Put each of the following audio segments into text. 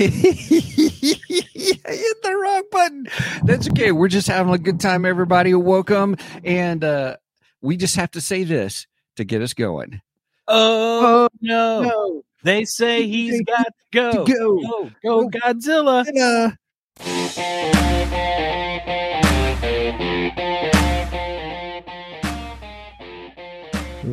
hit the wrong button. That's okay. We're just having a good time, everybody. Welcome. And uh, we just have to say this to get us going. Oh, no. no. They say he's got to go. Go. Go, go Godzilla. Yeah.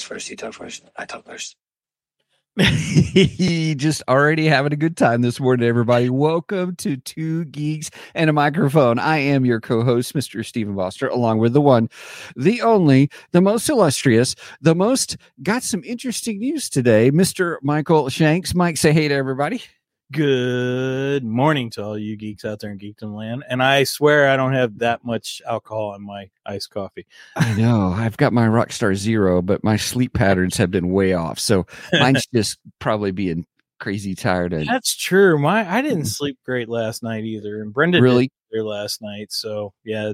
First? You talk first. I talk first. just already having a good time this morning, everybody. Welcome to Two Geeks and a Microphone. I am your co host, Mr. Stephen Foster, along with the one, the only, the most illustrious, the most got some interesting news today, Mr. Michael Shanks. Mike, say hey to everybody. Good morning to all you geeks out there in geekdom land. And I swear I don't have that much alcohol in my iced coffee. I know. I've got my Rockstar Zero, but my sleep patterns have been way off. So mine's just probably being crazy tired. And That's true. My I didn't sleep great last night either. And Brenda really there last night. So yeah,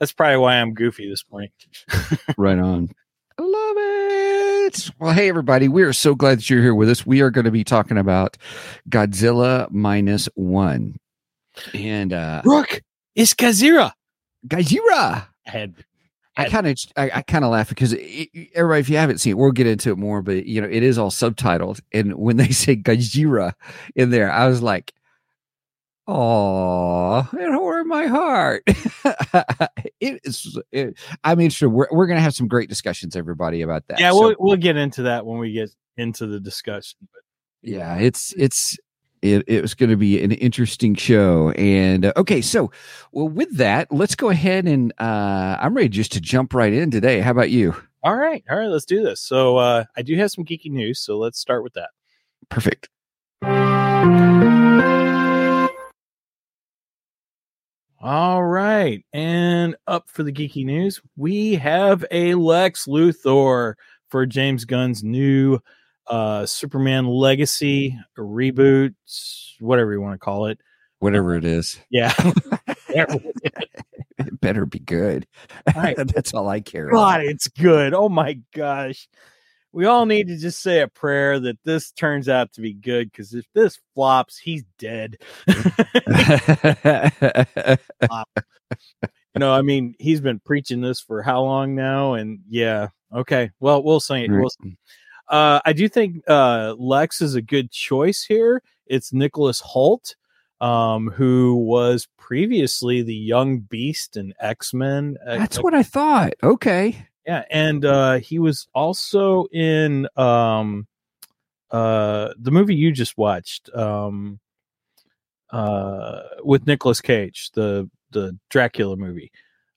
that's probably why I'm goofy this morning. right on. I love it. Well, hey, everybody. We are so glad that you're here with us. We are going to be talking about Godzilla minus one. And, uh, Rook, it's Kazira. Gojira. I I kind of, I, I kind of laugh because it, everybody, if you haven't seen it, we'll get into it more, but you know, it is all subtitled. And when they say Gojira in there, I was like, Oh, it wore my heart. it is. It, I mean, sure, we're we're gonna have some great discussions, everybody, about that. Yeah, So, we'll we'll get into that when we get into the discussion. But yeah, it's it's it, it was going to be an interesting show. And uh, okay, so well, with that, let's go ahead and uh, I'm ready just to jump right in today. How about you? all right, all right, let's do this. So uh, I do have some geeky news, so let's start with that. Perfect. All right. And up for the geeky news, we have a Lex Luthor for James Gunn's new uh Superman Legacy reboot, whatever you want to call it. Whatever it is, Yeah. it better be good. Right. That's all I care. God, about. it's good. Oh my gosh. We all need to just say a prayer that this turns out to be good because if this flops, he's dead. you know, I mean, he's been preaching this for how long now? And yeah, okay. Well, we'll see. Right. We'll. Uh, I do think uh, Lex is a good choice here. It's Nicholas Hoult, um, who was previously the young beast in X Men. That's what I thought. Okay. Yeah, and uh, he was also in um, uh, the movie you just watched um, uh, with Nicolas Cage, the the Dracula movie.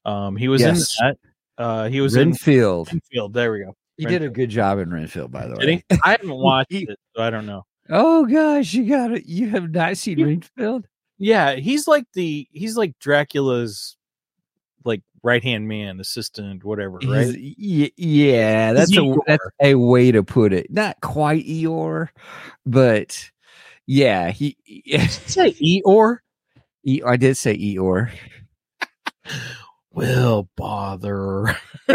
Um, he was Yes. in that. Uh, he was Renfield. in Renfield. There we go. He did a good job in Renfield, by the way. he? I haven't watched He- it, so I don't know. Oh gosh, you got it. You have not seen Yeah. Renfield? Yeah, he's like the he's like Dracula's like right hand man, assistant, whatever, right? He's- yeah, that's a that's a way to put it. Not quite Eeyore, but yeah, he. Say Eeyore. E- I did say Eeyore. Will bother.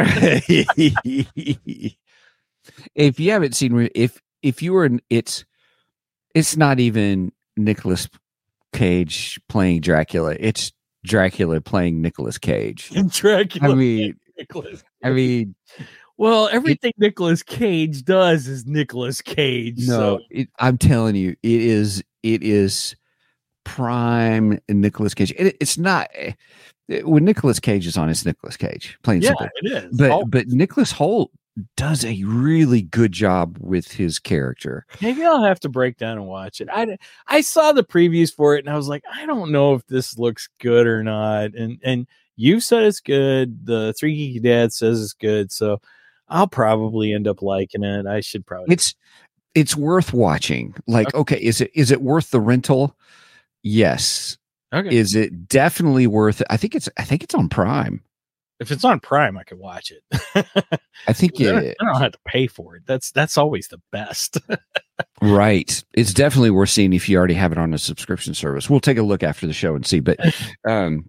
if you haven't seen, if if you were, in, it's it's not even Nicolas Cage playing Dracula. It's Dracula playing Nicolas Cage. Dracula. I mean, Nicholas. I mean, Well, everything Nicolas Cage does is Nicolas Cage. no, So it, I'm telling you, it is it is prime Nicolas Cage. It, it's not eh, when Nicolas Cage is on. It's Nicolas Cage, plain yeah, simple. it is. But but Nicholas Hoult does a really good job with his character. maybe I'll have to break down and watch it. I I saw the previews for it and I was like, I don't know if this looks good or not. And and you said it's good. The Three Geeky Dad says it's good. So I'll probably end up liking it. I should probably. It's it's worth watching. Like, okay, is it is it worth the rental? Yes. Okay. Is it definitely worth it? I think it's I think it's on Prime. If it's on Prime, I could watch it. I think I, don't, I don't have to pay for it. That's that's always the best. right. It's definitely worth seeing if you already have it on a subscription service. We'll take a look after the show and see. But um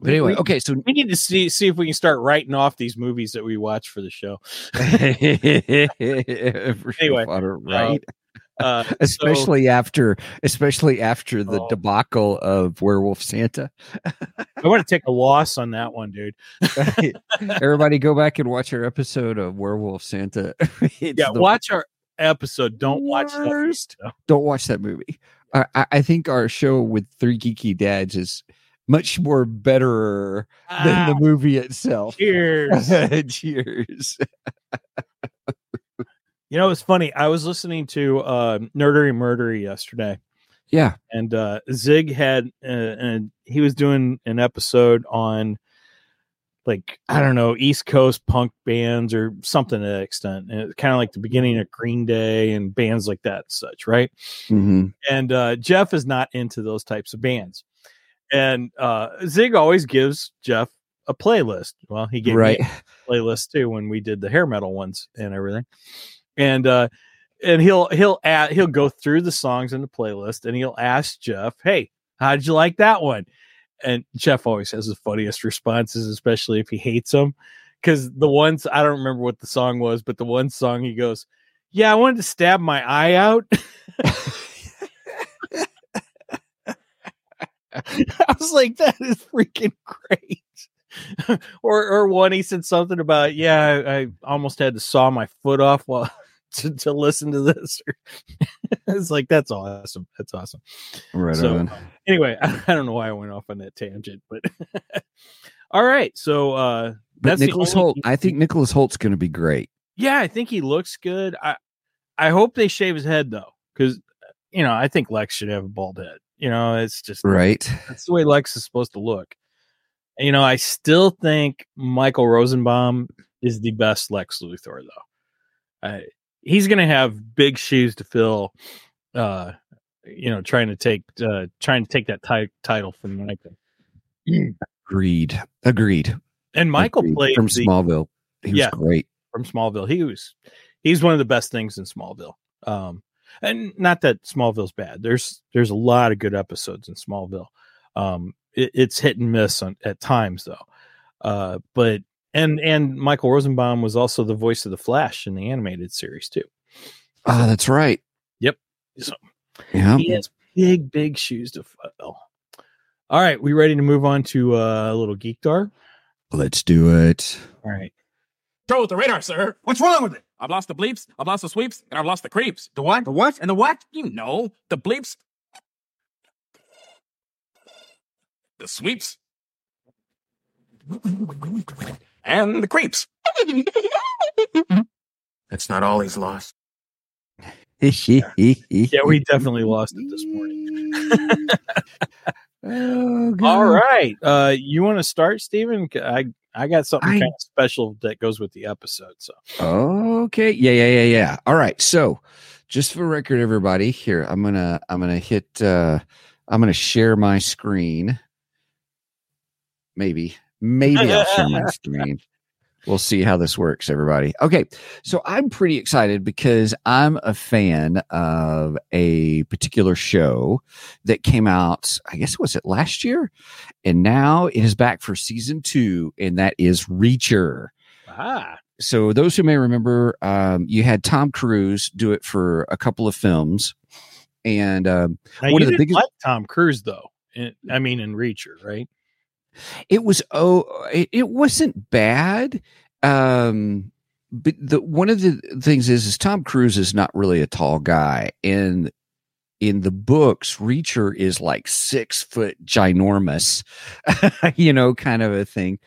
but anyway, We- okay, so we need to see see if we can start writing off these movies that we watch for the show. Anyway, right? Uh, so- especially after especially after the Oh. debacle of werewolf santa I want to take a loss on that one, dude. everybody go back and watch our episode of werewolf santa Yeah, watch our episode. Don't watch that. worst. don't watch that movie I, I think our show with three geeky dads is much more better than Ah, the movie itself cheers. cheers You know, it's funny. I was listening to uh, Nerdery Murdery yesterday, yeah and uh, Zig had, uh, and he was doing an episode on, like I don't know, East Coast punk bands or something to that extent, and it's kind of like the beginning of Green Day and bands like that, and such, right? hmm And uh, Jeff is not into those types of bands, and uh, Zig always gives Jeff a playlist. Well, he gave me right playlist too when we did the hair metal ones and everything. And uh and he'll he'll add he'll go through the songs in the playlist and he'll ask Jeff, "Hey, how did you like that one?" And Jeff always has the funniest responses, especially if he hates them. Because the ones I don't remember what the song was, but the one song he goes, "Yeah, I wanted to stab my eye out." I was like, "That is freaking great." or or one he said something about yeah I, I almost had to saw my foot off while to, to listen to this. It's like that's awesome. That's awesome. Right so on. um, anyway I, I don't know why i went off on that tangent but all right so uh but that's nicholas only- hoult i think nicholas hoult's going to be great. Yeah i think he looks good. I i hope they shave his head though because you know i think lex should have a bald head. You know it's just right. That's the way Lex is supposed to look. And, you know, I still think Michael Rosenbaum is the best Lex Luthor, though. Uh, he's going to have big shoes to fill. Uh, you know, trying to take uh, trying to take that ti- title from Michael. agreed agreed And Michael Agreed. played from the- smallville he was Yeah. great from Smallville. He was he's one of the best things in Smallville. Um, and not that Smallville's bad. There's there's a lot of good episodes in Smallville. Um, it, it's hit and miss on, at times though. Uh, but and and Michael Rosenbaum was also the voice of the Flash in the animated series too. ah that's right Yep. So yeah he has big big shoes to fill. All right, we ready to move on to uh, a little geekdar? let's do it All right. Control with the radar, sir. What's wrong with it? I've lost the bleeps, I've lost the sweeps, and I've lost the creeps. The what? The what? And the what? You know, the bleeps, the sweeps, and the creeps. That's not all he's lost. Yeah, we definitely lost it this morning. oh, God. All right. Uh you want to start, Stephen? I got something I- kind of special that goes with the episode. So Okay. Yeah, yeah, yeah, yeah. All right. So, just for record, everybody, here I'm gonna I'm gonna hit uh I'm gonna share my screen. Maybe. Maybe I'll share my screen. We'll see how this works, everybody. Okay. So I'm pretty excited because I'm a fan of a particular show that came out, I guess was it last year? And now it is back for season two, and that is Reacher ah, so those who may remember, um, you had Tom Cruise do it for a couple of films, and um, now One of the biggest- like Tom Cruise though. In, I mean, in Reacher, right? It was oh, it, it wasn't bad. Um, but the one of the things is, is Tom Cruise is not really a tall guy, and in the books, Reacher is like six foot ginormous, you know, kind of a thing.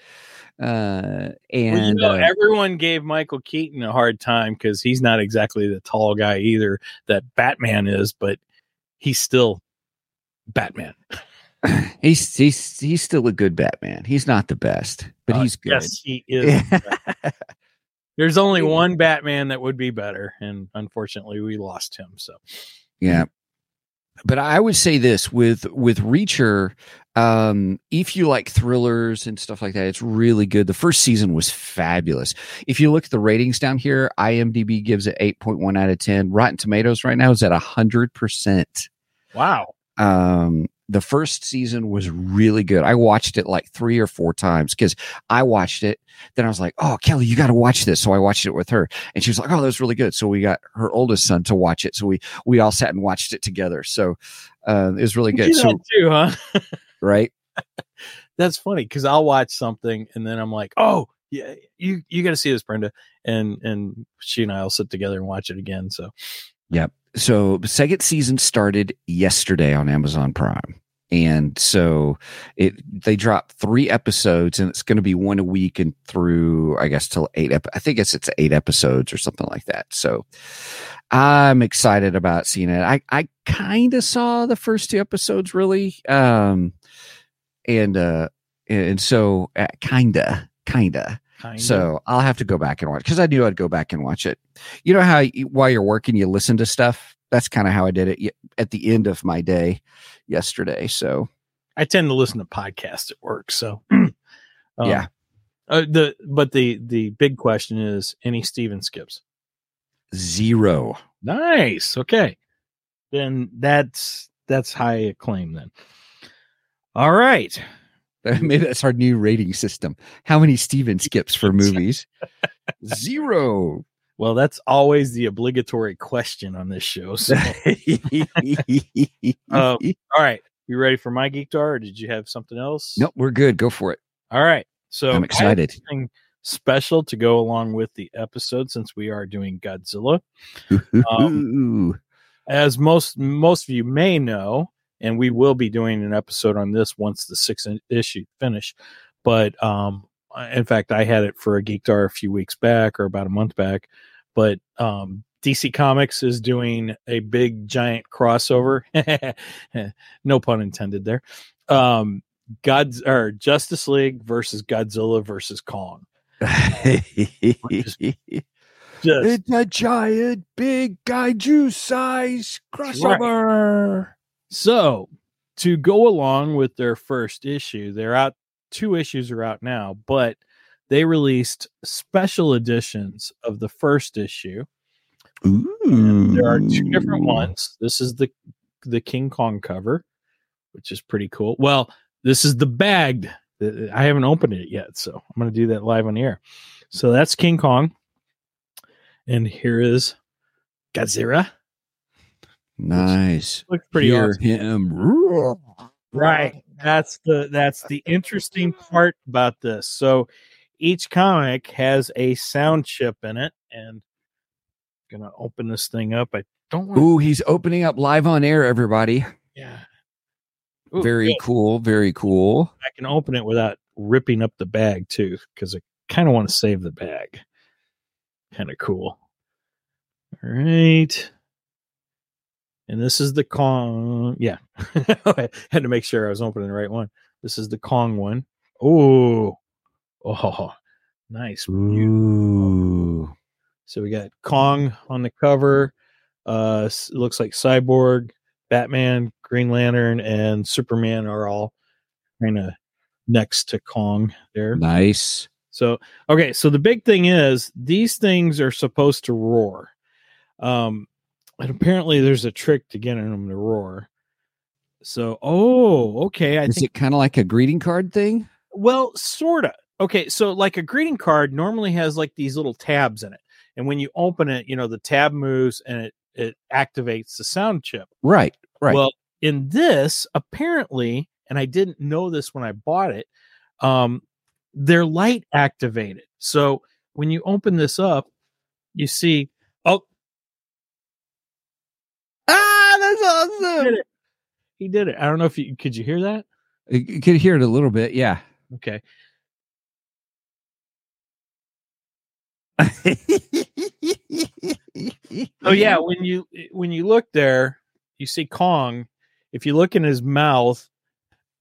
Uh, and well, you know, uh, everyone gave Michael Keaton a hard time because he's not exactly the tall guy either that Batman is, but he's still Batman. he's he's he's still a good Batman. He's not the best, but Uh, he's good. Yes, he is. Yeah. There's only one Batman that would be better, and unfortunately, we lost him. So Yeah. But I would say this with with Reacher, um, if you like thrillers and stuff like that, it's really good. The first season was fabulous. If you look at the ratings down here, IMDb gives it 8.1 out of 10. Rotten Tomatoes right now is at 100%. wow, Um, the first season was really good. I watched it like three or four times because I watched it. Then I was like, "Oh, Kelly, you got to watch this." So I watched it with her, and she was like, "Oh, that was really good." So we got her oldest son to watch it. So we we all sat and watched it together. So uh, it was really good. So too, huh? right, That's funny because I'll watch something and then I'm like, oh yeah, you you got to see this, Brenda, and and she and I'll sit together and watch it again. So yep. so the second season started yesterday on Amazon Prime. And so it they dropped three episodes and it's going to be one a week and through I guess till eight ep- I think it's it's eight episodes or something like that. So I'm excited about seeing it. I I kind of saw the first two episodes really um and uh and so uh, kinda kinda kind of. so I'll have to go back and watch because I knew I'd go back and watch it. You know how you, while you're working, you listen to stuff. That's kind of how I did it at the end of my day yesterday. So I tend to listen to podcasts at work. So um, Yeah. Uh, the but the the big question is any Stephen skips. zero. Nice. Okay. Then that's that's high acclaim then. All right. Maybe that's our new rating system. How many Stephen skips for movies? zero. Well, that's always the obligatory question on this show. So, Um, all right. You ready for my geekdar? or did you have something else? nope, we're good. Go for it. All right. So I'm excited. something special to go along with the episode since we are doing Godzilla. Ooh. As most most of you may know, and we will be doing an episode on this once the sixth in- issue finish. But um, in fact, I had it for a Geekdar a few weeks back or about a month back. But um, DC Comics is doing a big giant crossover. no pun intended there. Um, God's or Justice League versus Godzilla versus Kong. Just it's a giant, big kaiju size crossover. So, to go along with their first issue, they're out. Two issues are out now, but they released special editions of the first issue. Ooh. There are two different ones. This is the the King Kong cover, which is pretty cool. Well, this is the bagged. Uh, I haven't opened it yet, so I'm going to do that live on the air. So that's King Kong, and here is Godzilla. Nice. Looks pretty Hear awesome. him. Right. That's the that's the interesting part about this. So each comic has a sound chip in it, and I'm gonna open this thing up. I don't want. Ooh, he's opening up live on air, everybody. Yeah. Ooh, very good. cool. Very cool. I can open it without ripping up the bag too, because I kind of want to save the bag. Kind of cool. All right. And this is the Kong. Yeah. I had to make sure I was opening the right one. This is the Kong one. Oh. Oh. Nice. Ooh. So we got Kong on the cover. Uh looks like Cyborg, Batman, Green Lantern, and Superman are all kind of next to Kong there. Nice. So okay, so the big thing is these things are supposed to roar. Um and apparently there's a trick to getting them to roar. So oh, okay. I Is think it kind of like a greeting card thing? well, sorta. Okay, so like a greeting card normally has like these little tabs in it. And when you open it, you know, the tab moves and it it activates the sound chip. Right. Right. Well, in this, apparently, and I didn't know this when I bought it, um, they're light activated. So when you open this up, you see, oh, ah, that's awesome. he did it. He did it. I don't know if you could you hear that? You could hear it a little bit. Yeah. Okay. Oh yeah, when you when you look there, you see Kong. If you look in his mouth,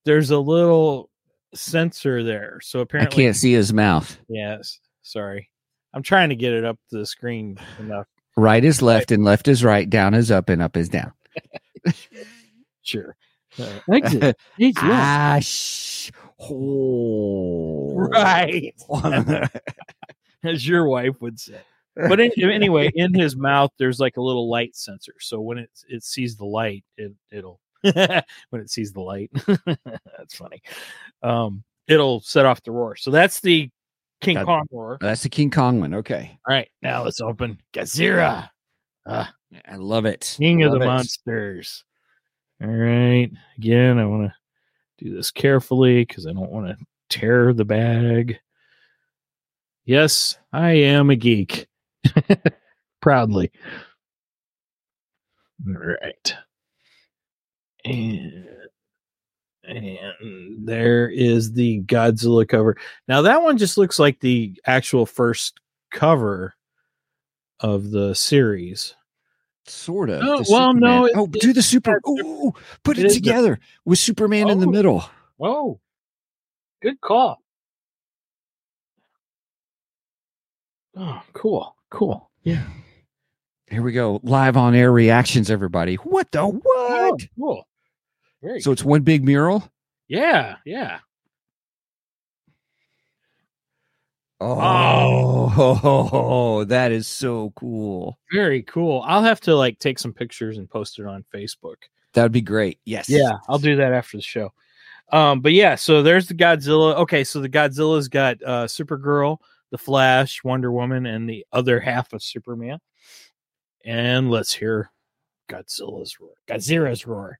there's a little sensor there. So apparently, I can't see his mouth. Yes, sorry. I'm trying to get it up to the screen enough. Right is left and left is right. Down is up and up is down. Sure. Uh, exit. Exit. Ah, sh- oh. right. As your wife would say. But in, anyway, in his mouth, there's like a little light sensor. So when it it sees the light, it it'll when it sees the light. that's funny. Um, it'll set off the roar. So that's the King Got- Kong roar. That's the King Kong one. Okay. All right, now let's open Gojira. Ah, I love it. King of the it. monsters. All right. Again, I want to do this carefully because I don't want to tear the bag. Yes, I am a geek. Proudly. All right. And, and there is the Godzilla cover. Now, that one just looks like the actual first cover of the series. Sort of. Oh, the well, no, it- oh, do the super. Oh, put it it, is the- together with Superman in the Oh. middle. Whoa. Good call. Oh, cool. Cool. Yeah. Here we go. Live on air reactions, everybody. What the Oh, what? cool. Very So it's one big mural. Yeah, yeah. Oh, that is so cool. Very cool. I'll have to like take some pictures and post it on Facebook. That would be great. Yes. Yeah, I'll do that after the show. Um, but yeah, so there's the Godzilla. Okay, so the Godzilla's got uh Supergirl, the Flash, Wonder Woman, and the other half of Superman. And let's hear Godzilla's roar. Godzilla's roar.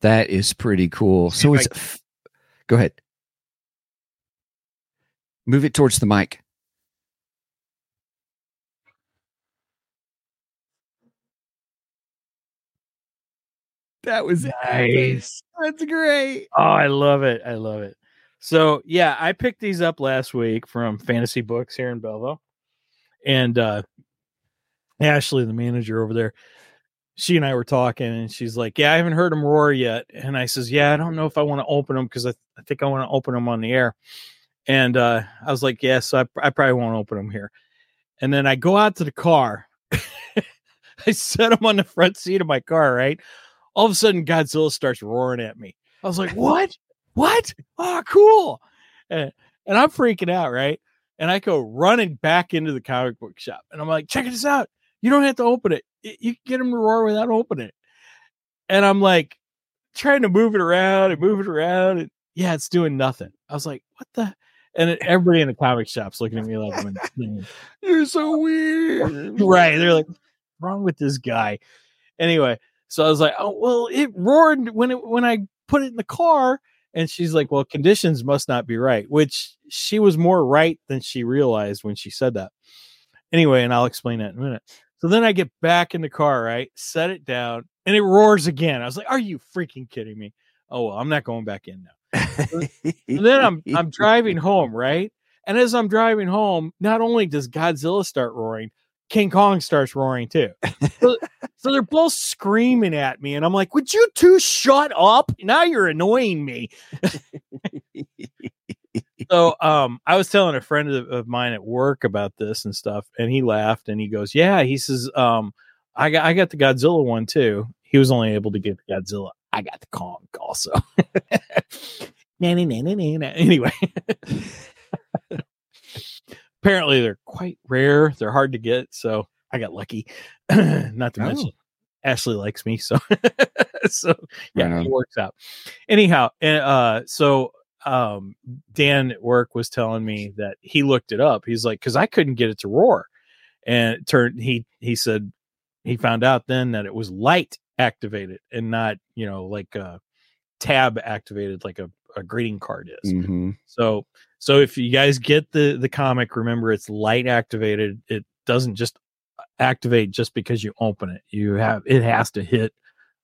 That is pretty cool. So if it's. f- Go ahead. Move it towards the mic. That was Nice. That's great. Oh, I love it. I love it. So yeah, I picked these up last week from Fantasy Books here in Belleville. And uh Ashley, the manager over there, she and I were talking, and she's like, Yeah, I haven't heard them roar yet. And I says, Yeah, I don't know if I want to open them because I, I think I want to open them on the air. And uh I was like, Yes, yeah, so I, I probably won't open them here. And then I go out to the car. I set them on the front seat of my car, right? All of a sudden, Godzilla starts roaring at me. I was like, What? What? Oh, cool. And, and I'm freaking out, right? And I go running back into the comic book shop. And I'm like, check this out. You don't have to open it. You can get him to roar without opening it. And I'm like trying to move it around and move it around. And yeah, it's doing nothing. I was like, what the? And everybody in the comic shop's looking at me like. You're so weird. right. They're like, "What's wrong with this guy? Anyway, so I was like, oh well, it roared when it when I put it in the car. And she's like, well, conditions must not be right, which she was more right than she realized when she said that. Anyway, and I'll explain that in a minute. So then I get back in the car, right? Set it down, and it roars again. I was like, "Are you freaking kidding me?" Oh well, I'm not going back in now. Then I'm I'm driving home, right? And as I'm driving home, not only does Godzilla start roaring, King Kong starts roaring too. So, so they're both screaming at me, and I'm like, "Would you two shut up? Now you're annoying me." so um I was telling a friend of, of mine at work about this and stuff, and he laughed and he goes, Yeah, he says, um, I got I got the Godzilla one too. He was only able to get the Godzilla. I got the Kong also. Na, na, na, na, na. Anyway. Apparently they're quite rare. They're hard to get, so I got lucky. Not to Oh. mention Ashley likes me, so so yeah, Right it works out. Anyhow, and uh so um Dan at work was telling me that he looked it up. He's like, because I couldn't get it to roar. And it turned he he said he found out then that it was light activated and not, you know, like a tab activated like a, a greeting card is. Mhm. So so if you guys get the the comic, remember it's light activated. It doesn't just uh, activate just because you open it. You have it has to hit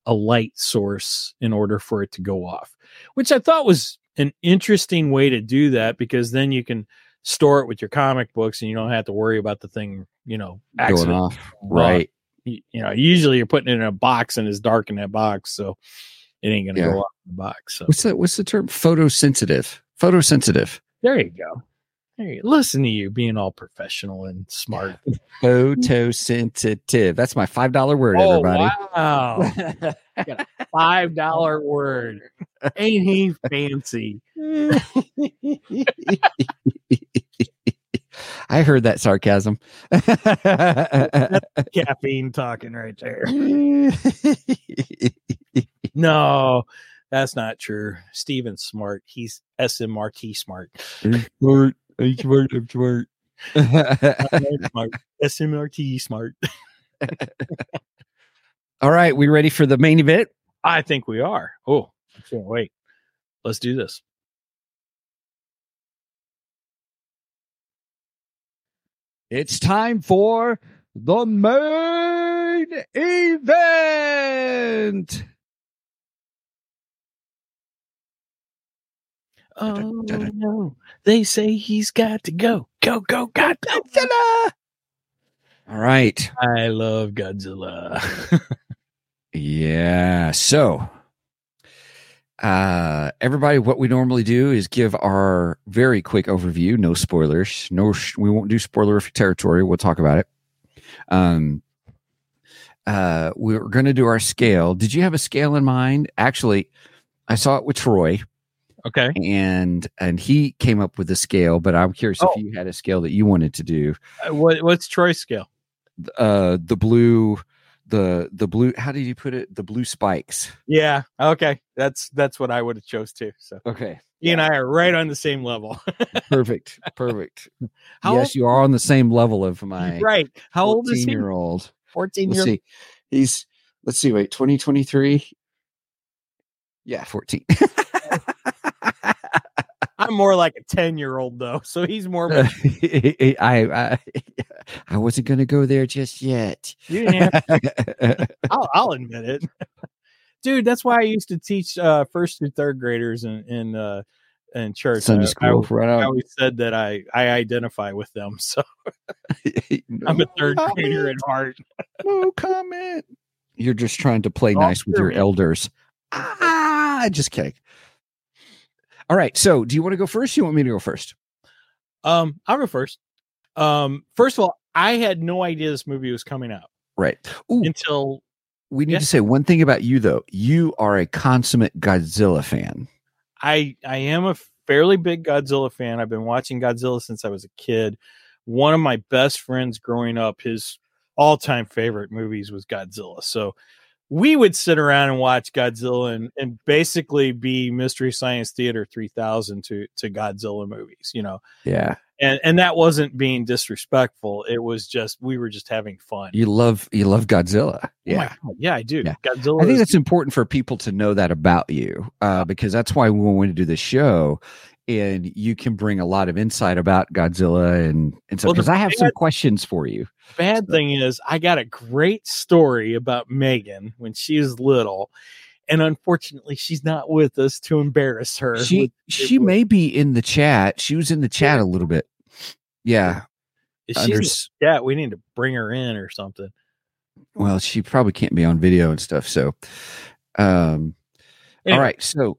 a light source in order for it to go off. Which I thought was an interesting way to do that because then you can store it with your comic books and you don't have to worry about the thing, you know, Going off. Right. you you know, usually you're putting it in a box and it's dark in that box. So it ain't gonna Yeah. go off in the box. So What's the what's the term? Photosensitive. Photosensitive. There you go. There you listen to you being all professional and smart. Photosensitive. That's my five dollar word, oh, everybody. Oh, wow. Five dollar word. Ain't he fancy? I heard that sarcasm. Caffeine talking right there. No, that's not true. Stephen's smart. He's SMRT smart. smart. I'm smart. I'm smart. I'm smart. SMRT smart. All right, we ready for the main event? I think we are. Oh, I can't wait. Let's do this. It's time for the main event. Oh no. They say he's got to go. Go, go, got. Godzilla. All right. I love Godzilla. Yeah. So, uh, everybody, what we normally do is give our very quick overview. No spoilers. No, sh- we won't do spoiler territory. We'll talk about it. Um, uh, we're going to do our scale. Did you have a scale in mind? Actually, I saw it with Troy, okay. and and he came up with a scale. But I'm curious Oh. if you had a scale that you wanted to do. Uh, What what's Troy's scale? Uh, the blue, the the blue. How did you put it? The blue spikes. Yeah. Okay. That's that's what I would have chose too. So Okay. he and I are right on the same level. Perfect. Perfect. How yes, you are on the same level of my right. How old is he? year old. 14 Let's. He's let's see, wait, 2023. Yeah, 14. I'm more like a 10 year old though. So he's more I. I I wasn't gonna go there just yet. You didn't have to- I'll, I'll admit it. Dude, that's why I used to teach uh first through third graders in in uh in church. Sunday I- school. I, right I always said that I I identify with them. So I'm a third No grader at heart. No comment. You're just trying to play Oh, nice with your man. elders. Ah, just kidding. All right. So, do you want to go first? You want me to go first? Um, I'll go first. Um, first of all, I had no idea this movie was coming out Right. Ooh, until we need to say one thing about you, though. You are a consummate Godzilla fan. I I am a fairly big Godzilla fan. I've been watching Godzilla since I was a kid. One of my best friends growing up, his all-time favorite movies was Godzilla. So we would sit around and watch Godzilla and, and basically be Mystery Science Theater 3000 to to Godzilla movies, you know. Yeah. And and that wasn't being disrespectful. It was just we were just having fun. You love you love Godzilla. Oh Yeah. God, yeah, I do. Yeah. Godzilla I think that's important for people to know that about you, uh, because that's why we want to do the show, and you can bring a lot of insight about Godzilla and and so Well, because I have some questions for you. bad thing is I got a great story about Megan when she was little. And unfortunately, she's not with us to embarrass her. She with- she may be in the chat. She was in the chat a little bit. Yeah. if she's yeah, we need to bring her in or something. well, she probably can't be on video and stuff. So, um, Anyway, all right. So,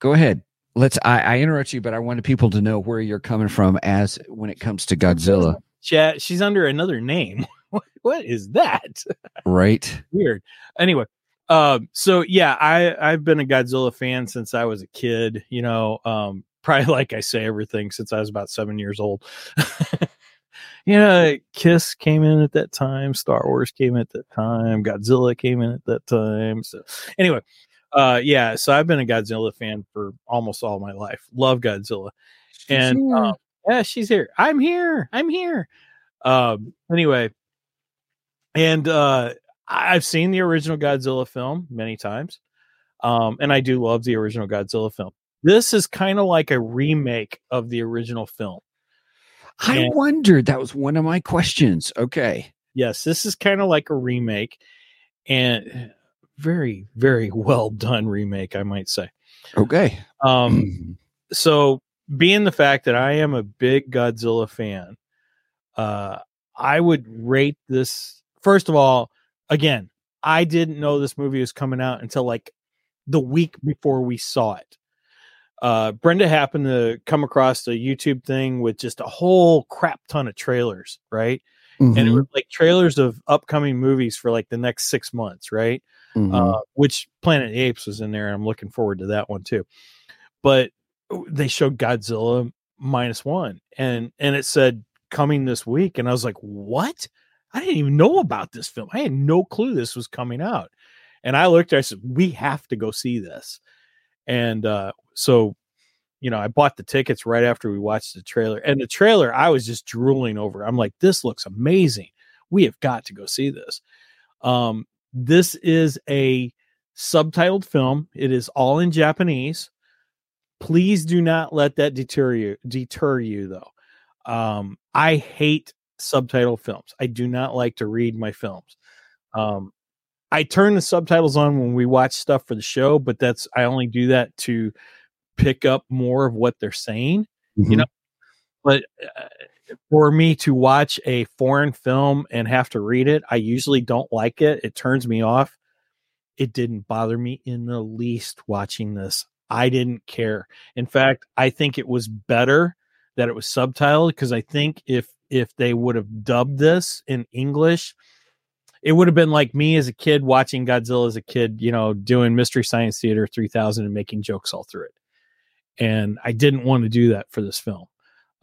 go ahead. Let's. I, I interrupt you, but I wanted people to know where you're coming from as when it comes to Godzilla, Chat, she's under another name. what is that? right? Weird. Anyway, um, so yeah, I I've been a Godzilla fan since I was a kid. You know, um, probably like I say everything since I was about seven years old. yeah, Kiss came in at that time. Star Wars came at that time. Godzilla came in at that time. So anyway, uh, yeah, so I've been a Godzilla fan for almost all my life. Love Godzilla, and here. um, yeah, she's here. I'm here. I'm here. Um, anyway, and uh, I've seen the original Godzilla film many times, um, and I do love the original Godzilla film. This is kind of like a remake of the original film. I and- wondered. That was one of my questions. Okay. Yes, this is kind of like a remake, and very, very well done remake, I might say. Okay. Um, so being the fact that I am a big Godzilla fan, uh, I would rate this. First of all, again, I didn't know this movie was coming out until like the week before we saw it. Uh, Brenda happened to come across a YouTube thing with just a whole crap ton of trailers, right? And it Mhm, was like trailers of upcoming movies for like the next six months, right? mhm. uh, which Planet of the Apes was in there. And I'm looking forward to that one too. But they showed Godzilla minus one, and and it said coming this week, and I was like, what? I didn't even know about this film. I had no clue this was coming out. And I looked, I said, we have to go see this. And uh, so, you know, I bought the tickets right after we watched the trailer. And the trailer, I was just drooling over. I'm like, this looks amazing. We have got to go see this. Um, this is a subtitled film. It is all in Japanese. Please do not let that deter you. Deter you though. Um, I hate subtitle films. I do not like to read my films. Um, I turn the subtitles on when we watch stuff for the show, but that's I only do that to pick up more of what they're saying Mhm. know, but uh, for me to watch a foreign film and have to read it, I usually don't like it. It turns me off. It didn't bother me in the least watching this. I didn't care. In fact, I think it was better that it was subtitled because I think if if they would have dubbed this in English, it would have been like me as a kid watching Godzilla as a kid, you know, doing Mystery Science Theater 3000 and making jokes all through it. And I didn't want to do that for this film.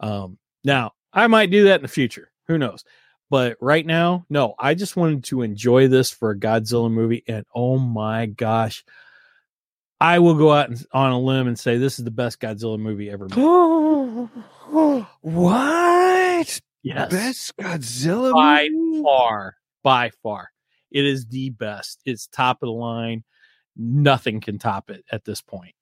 Um, now, I might do that in the future. Who knows? But right now, no, I just wanted to enjoy this for a Godzilla movie. And oh my gosh, I will go out and, on a limb and say this is the best Godzilla movie ever made. what? Yes. Best Godzilla By movie? far, by far. It is the best. It's top of the line. Nothing can top it at this point.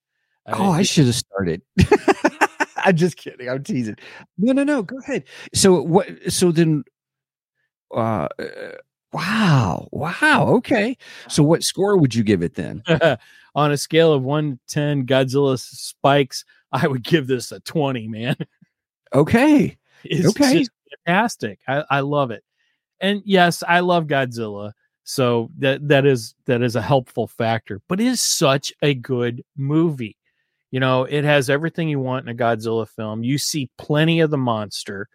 Uh, Oh, I should have started. I'm just kidding. I'm teasing. No, no, no. Go ahead. So what? So then, uh, uh, wow, wow. Okay. So what score would you give it then? on a scale of 1 to 10 Godzilla spikes, I would give this a 20, man. Okay. It's Okay. just fantastic. I, I love it. And yes, I love Godzilla. So that that is that is a helpful factor, but it is such a good movie. You know, it has everything you want in a Godzilla film. You see plenty of the monster.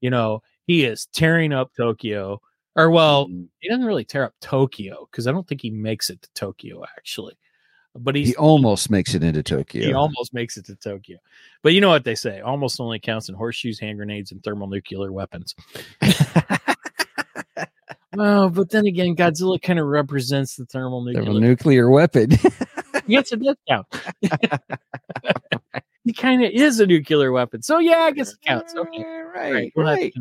You know, he is tearing up Tokyo. Or well, mm-hmm. he doesn't really tear up Tokyo because I don't think he makes it to Tokyo actually. But he's he almost makes it into Tokyo. he almost makes it to Tokyo. But you know what they say? Almost only counts in horseshoes, hand grenades, and thermonuclear weapons. Oh, but then again, Godzilla kind of represents the thermonuclear. a nuclear weapon. yes, it does count. he kind of is a nuclear weapon. So yeah, I guess it counts. Okay. Right. Right, we'll Right.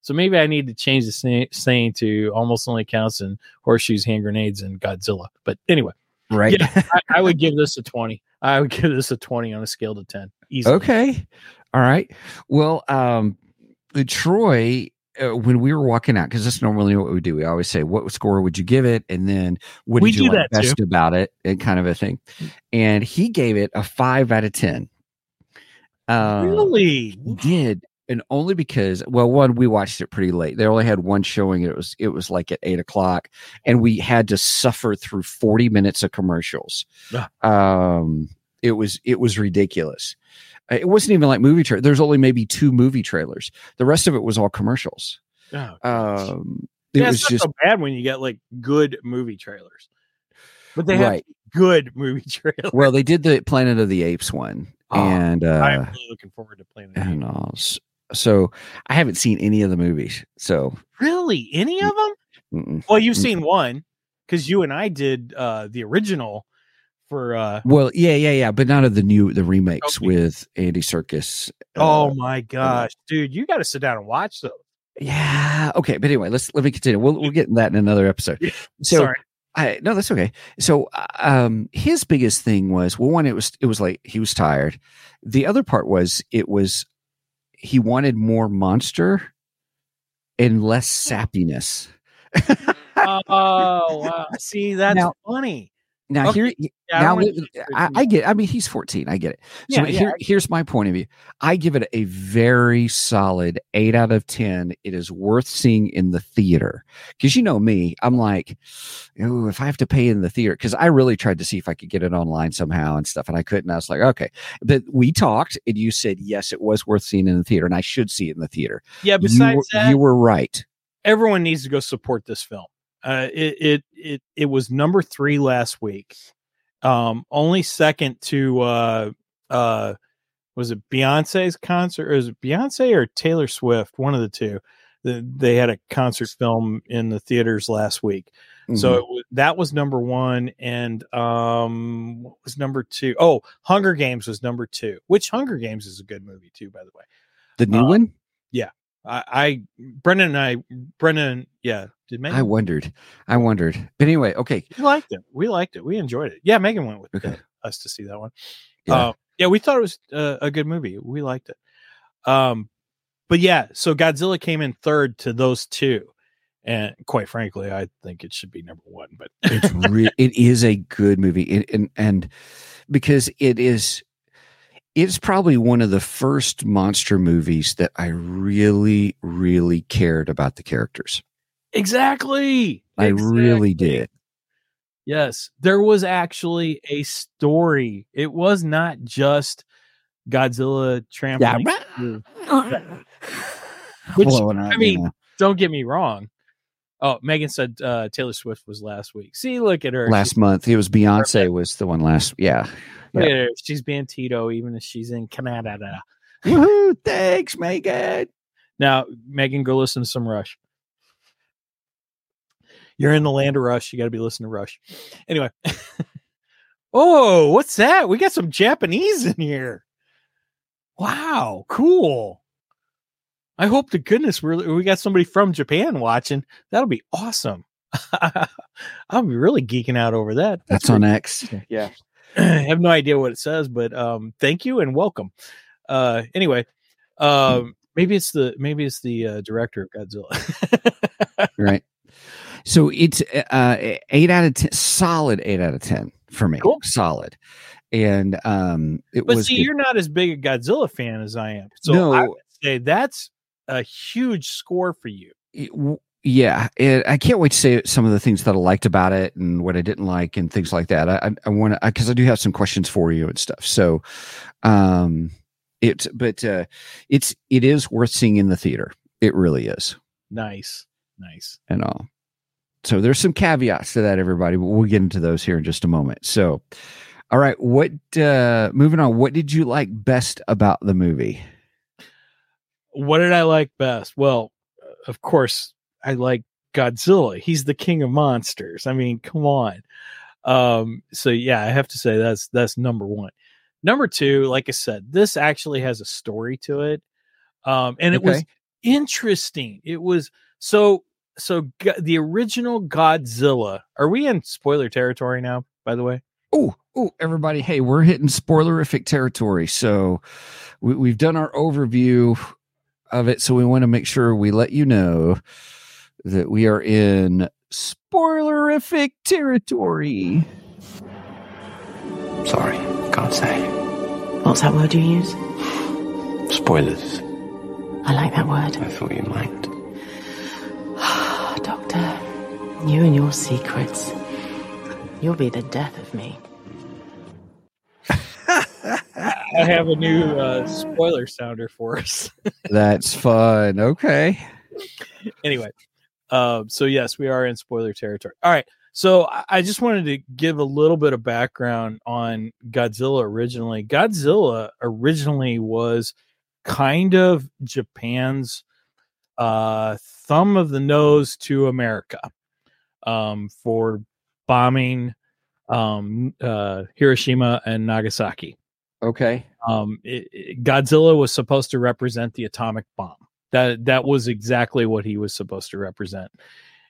So maybe I need to change the saying to almost only counts in horseshoes, hand grenades, and Godzilla. But anyway, Right. Yeah. I, I would give this a 20. I would give this a 20 on a scale to 10. Easily. Okay. All right. Well, um, Troy, uh, when we were walking out, because that's normally what we do. We always say, "What score would you give it?" And then, "What We did you do like that too. best about it?" And kind of a thing. And he gave it a five out of ten. Um, really? Did, and only because, well, one, we watched it pretty late. They only had one showing. It was it was like at eight o'clock, and we had to suffer through forty minutes of commercials. Ah. Um, it was it was ridiculous. Uh, It wasn't even like movie trailer. There's only maybe two movie trailers. The rest of it was all commercials. Oh. Um, it yeah, was just so bad when you get like good movie trailers, but they have right. good movie trailers. Well, they did the Planet of the Apes one, Oh, and I'm uh, really looking forward to playing and uh, so I haven't seen any of the movies. So Really, any of them? mm-mm. Well, you've Mm. seen one because you and I did uh the original for. uh well, yeah, yeah, yeah, but not of the new the remakes Okay. with Andy Serkis. Oh my gosh, dude, you got to sit down and watch those. yeah, okay, but anyway, let's let me continue. We'll we'll get in that in another episode. So Sorry. I no, that's okay. So uh, um his biggest thing was well one it was it was like he was tired. The other part was it was he wanted more monster and less hmm. sappiness. oh wow! See, that's Now- funny. Now Okay. here Yeah, now I, I get I mean he's 14 i get it. So Yeah, yeah, here's my point of view. I give it a very solid 8 out of 10 it is worth seeing in the theater. Because you know me i'm like Ooh, if i have to pay in the theater because i really tried to see if i could get it online somehow and stuff and i couldn't. I was like okay. But we talked and you said yes it was worth seeing in the theater and i should see it in the theater. Yeah. Besides were- that, you were right. everyone needs to go support this film. Uh, it, it it it was number three last week. Um, only second to uh uh was it Beyonce's concert or is it Beyonce or Taylor Swift? One of the two. The, they had a concert film in the theaters last week. So Mhm. it that was number one, and um, what was number two? Oh, Hunger Games was number two. Which Hunger Games is a good movie too, by the way. the new uh, one I, I Brendan and I, Brendan, yeah, did Megan? i wondered i wondered but anyway okay we liked it. We liked it. We enjoyed it. Yeah, Megan went with Okay. uh, us to see that one. Yeah. Uh, yeah, we thought it was uh, a good movie. We liked it. Um, but yeah, so Godzilla came in third to those two, and quite frankly, I think it should be number one. But it's re- it is a good movie and, and and because it is it's probably one of the first monster movies that I really really cared about the characters. exactly, I really did. Yes, there was actually a story. It was not just Godzilla trampling. through. Which, I mean, don't get me wrong. Oh, Megan said uh, Taylor Swift was last week. See, look at her. last month it was Beyonce was the one last yeah. Her. She's being Tito, even if she's in Canada. Woohoo, thanks Megan. Now, Megan, go listen to some Rush. You're in the land of Rush. You got to be listening to Rush. Anyway. oh, what's that? We got some Japanese in here. Wow, cool. I hope to goodness we're, we got somebody from Japan watching. That'll be awesome. I'll be really geeking out over that. That's on X. yeah i have no idea what it says but um thank you and welcome uh anyway um maybe it's the maybe it's the uh, director of godzilla right so it's uh eight out of ten solid eight out of ten for me Cool. solid and um it but was see good. you're not as big a godzilla fan as i am so No. i would say that's a huge score for you. It- yeah it, i can't wait to say some of the things that i liked about it and what i didn't like and things like that. I i, want to because I, do have some questions for you and stuff. So um it but uh it's it is worth seeing in the theater. It really is. Nice nice. And all. So there's some caveats to that everybody but we'll get into those here in just a moment. So all right what uh moving on what did you like best about the movie what did i like best? Well of course i like godzilla. He's the king of monsters. I mean come on. Um so yeah i have to say that's that's number one. Number two like i said this actually has a story to it um and it was interesting. It was so so Go- the original godzilla are we in spoiler territory now by the way? Oh, oh, everybody! Hey, we're hitting spoilerific territory. So we, we've done our overview of it. So we want to make sure we let you know that we are in spoilerific territory. Sorry, can't say. What's that word you use? Spoilers. I like that word. I thought you might. Doctor, you and your secrets. You'll be the death of me. I have a new uh spoiler sounder for us That's fun. Okay. anyway um so yes we are in spoiler territory all right so I- just wanted to give a little bit of background on godzilla originally godzilla originally was kind of japan's uh thumb of the nose to america um for bombing um uh hiroshima and nagasaki Okay. um it, it- godzilla was supposed to represent the atomic bomb. That that was exactly what he was supposed to represent.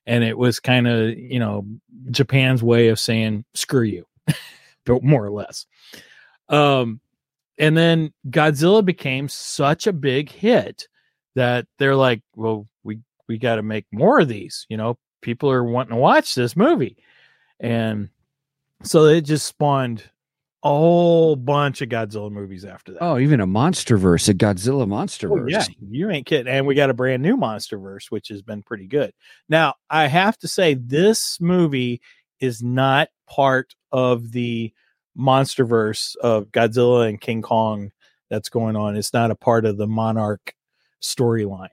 And it was kind of you know japan's way of saying screw you. But more or less. Um and then godzilla became such a big hit that they're like well we we got to make more of these. You know people are wanting to watch this movie. And so it just spawned a whole bunch of Godzilla movies after that. Oh, even a MonsterVerse, a Godzilla MonsterVerse. Oh, yeah, you ain't kidding. And we got a brand new MonsterVerse, which has been pretty good. Now, I have to say, this movie is not part of the MonsterVerse of Godzilla and King Kong that's going on. It's not a part of the Monarch storyline.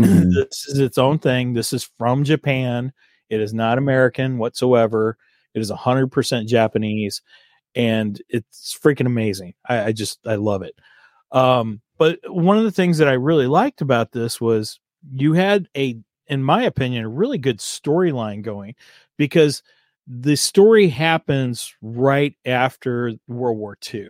Mhm. this is its own thing. This is from Japan. It is not American whatsoever. It is 100% Japanese and it's freaking amazing. I, I just, I love it. Um, but one of the things that I really liked about this was you had a, in my opinion, a really good storyline going because the story happens right after World War II.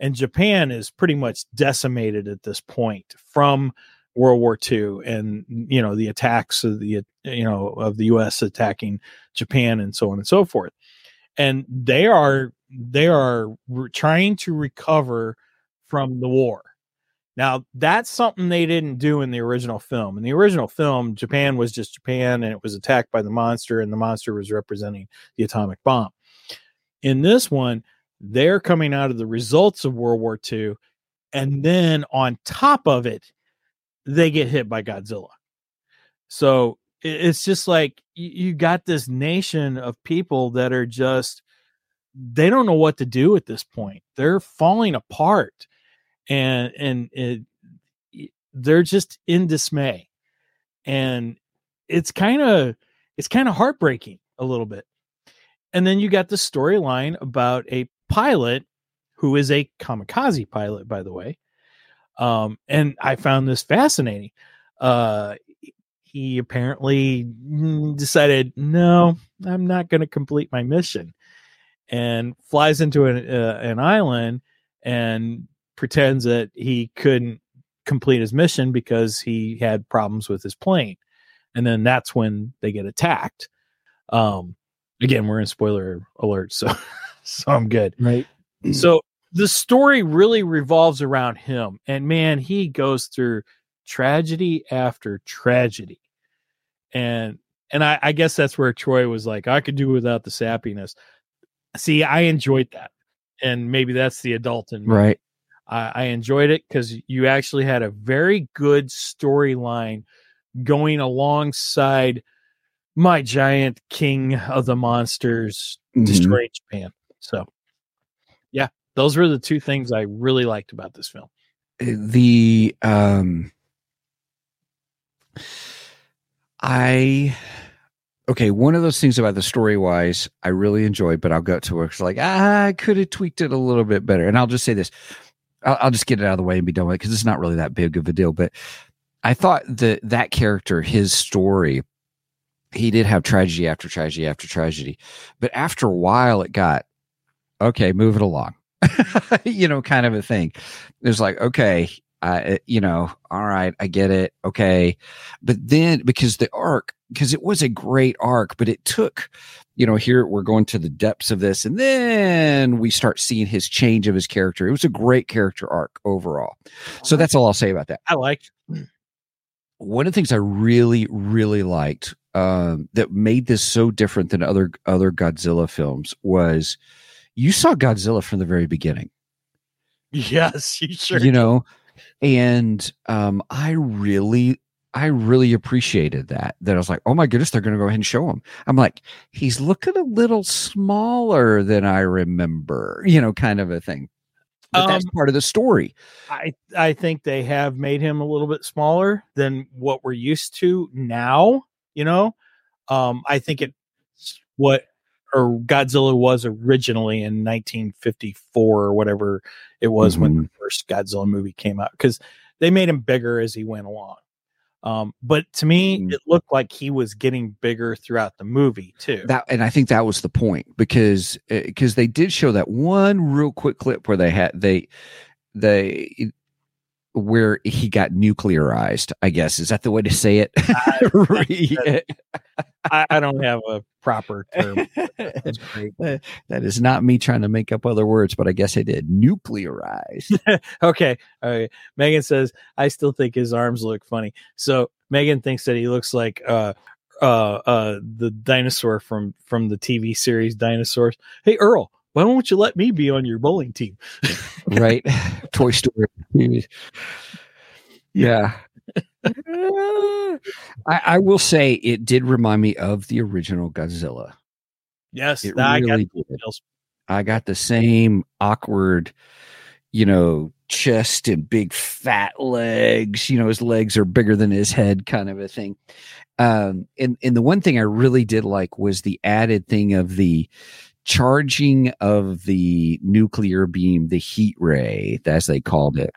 And Japan is pretty much decimated at this point from World War II and you know the attacks of the you know of the US attacking Japan and so on and so forth. And they are they are re- trying to recover from the war. Now, that's something they didn't do in the original film. In the original film, Japan was just Japan and it was attacked by the monster, and the monster was representing the atomic bomb. In this one, they're coming out of the results of World War II, and then on top of it, they get hit by Godzilla. So it's just like you, you got this nation of people that are just they don't know what to do at this point. They're falling apart, and and it, they're just in dismay, and it's kind of it's kind of heartbreaking a little bit. And then you got the storyline about a pilot who is a kamikaze pilot, by the way. Um, and I found this fascinating. Uh, he apparently mm, decided, no, I'm not going to complete my mission, and flies into an uh, an island and pretends that he couldn't complete his mission because he had problems with his plane, and then that's when they get attacked. Um, again, we're in spoiler alert, so so I'm good. Right. So the story really revolves around him, and man, he goes through tragedy after tragedy, and and I, I guess that's where Troy was like, I could do without the sappiness. See, I enjoyed that, and maybe that's the adult in me. Right. I, I enjoyed it because you actually had a very good storyline going alongside my giant king of the monsters Mhm. destroying Japan. So, yeah, those were the two things I really liked about this film. the um I okay, one of those things about the story wise, I really enjoyed, but I'll go to work. It's like, I could have tweaked it a little bit better. And I'll just say this. I'll, I'll just get it out of the way and be done with it because it's not really that big of a deal. But I thought that that character, his story, he did have tragedy after tragedy after tragedy. But after a while, it got okay, move it along. you know, kind of a thing. It was like, okay, I, eh, you know, all right, I get it. Okay. But then because the arc, because it was a great arc, but it took, you know, here we're going to the depths of this. And then we start seeing his change of his character. It was a great character arc overall. So uh-huh. that's all I'll say about that. I liked. Hmm. One of the things I really, really liked um, that made this so different than other other Godzilla films was you saw Godzilla from the very beginning Yes, you sure. you know and um i really i really appreciated that that i was like oh my goodness they're gonna go ahead and show him i'm like he's looking a little smaller than i remember you know kind of a thing. But that's Um, part of the story. I I think they have made him a little bit smaller than what we're used to now. You know, um, I think it's what or Godzilla was originally in 1954 or whatever it was when the first Godzilla movie came out because they made him bigger as he went along. Um, but to me, Mhm. it looked like he was getting bigger throughout the movie too. that and i think that was the point because because they did show that one real quick clip where they had they they where he got nuclearized i guess is that the way to say it Yeah. I, I don't have a proper term. That is not me trying to make up other words, but I guess I did. Nuclearized. okay. All right. Megan says, I still think his arms look funny. So Megan thinks that he looks like uh uh uh the dinosaur from from the TV series Dinosaurs. Hey Earl, why don't you let me be on your bowling team? right? Toy Story. Yeah. I, I will say it did remind me of the original Godzilla. Yes, It I got really the did. I got the same awkward, you know, chest and big fat legs. You know, his legs are bigger than his head, kind of a thing. Um, and and the one thing I really did like was the added thing of the charging of the nuclear beam, the heat ray, as they called it.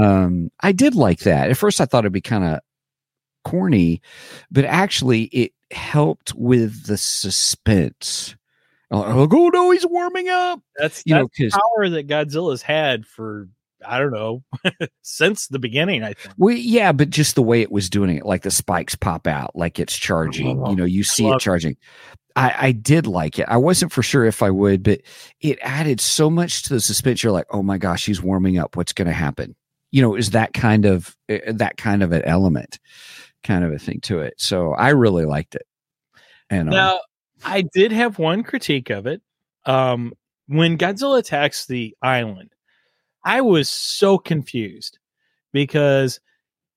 Um, I did like that. At first, I thought it'd be kind of corny, but actually, it helped with the suspense. Like, oh no, he's warming up. That's You know, that's power that Godzilla's had for I don't know since the beginning. I think. well, yeah, but just the way it was doing it, like the spikes pop out, like it's charging. You know, you see it it. charging. I, I did like it. I wasn't for sure if I would, but it added so much to the suspense. You're like, oh my gosh, he's warming up. What's going to happen? You know, is that kind of uh, that kind of an element, kind of a thing to it. So I really liked it. And um, Now, I did have one critique of it. Um, when Godzilla attacks the island, I was so confused because,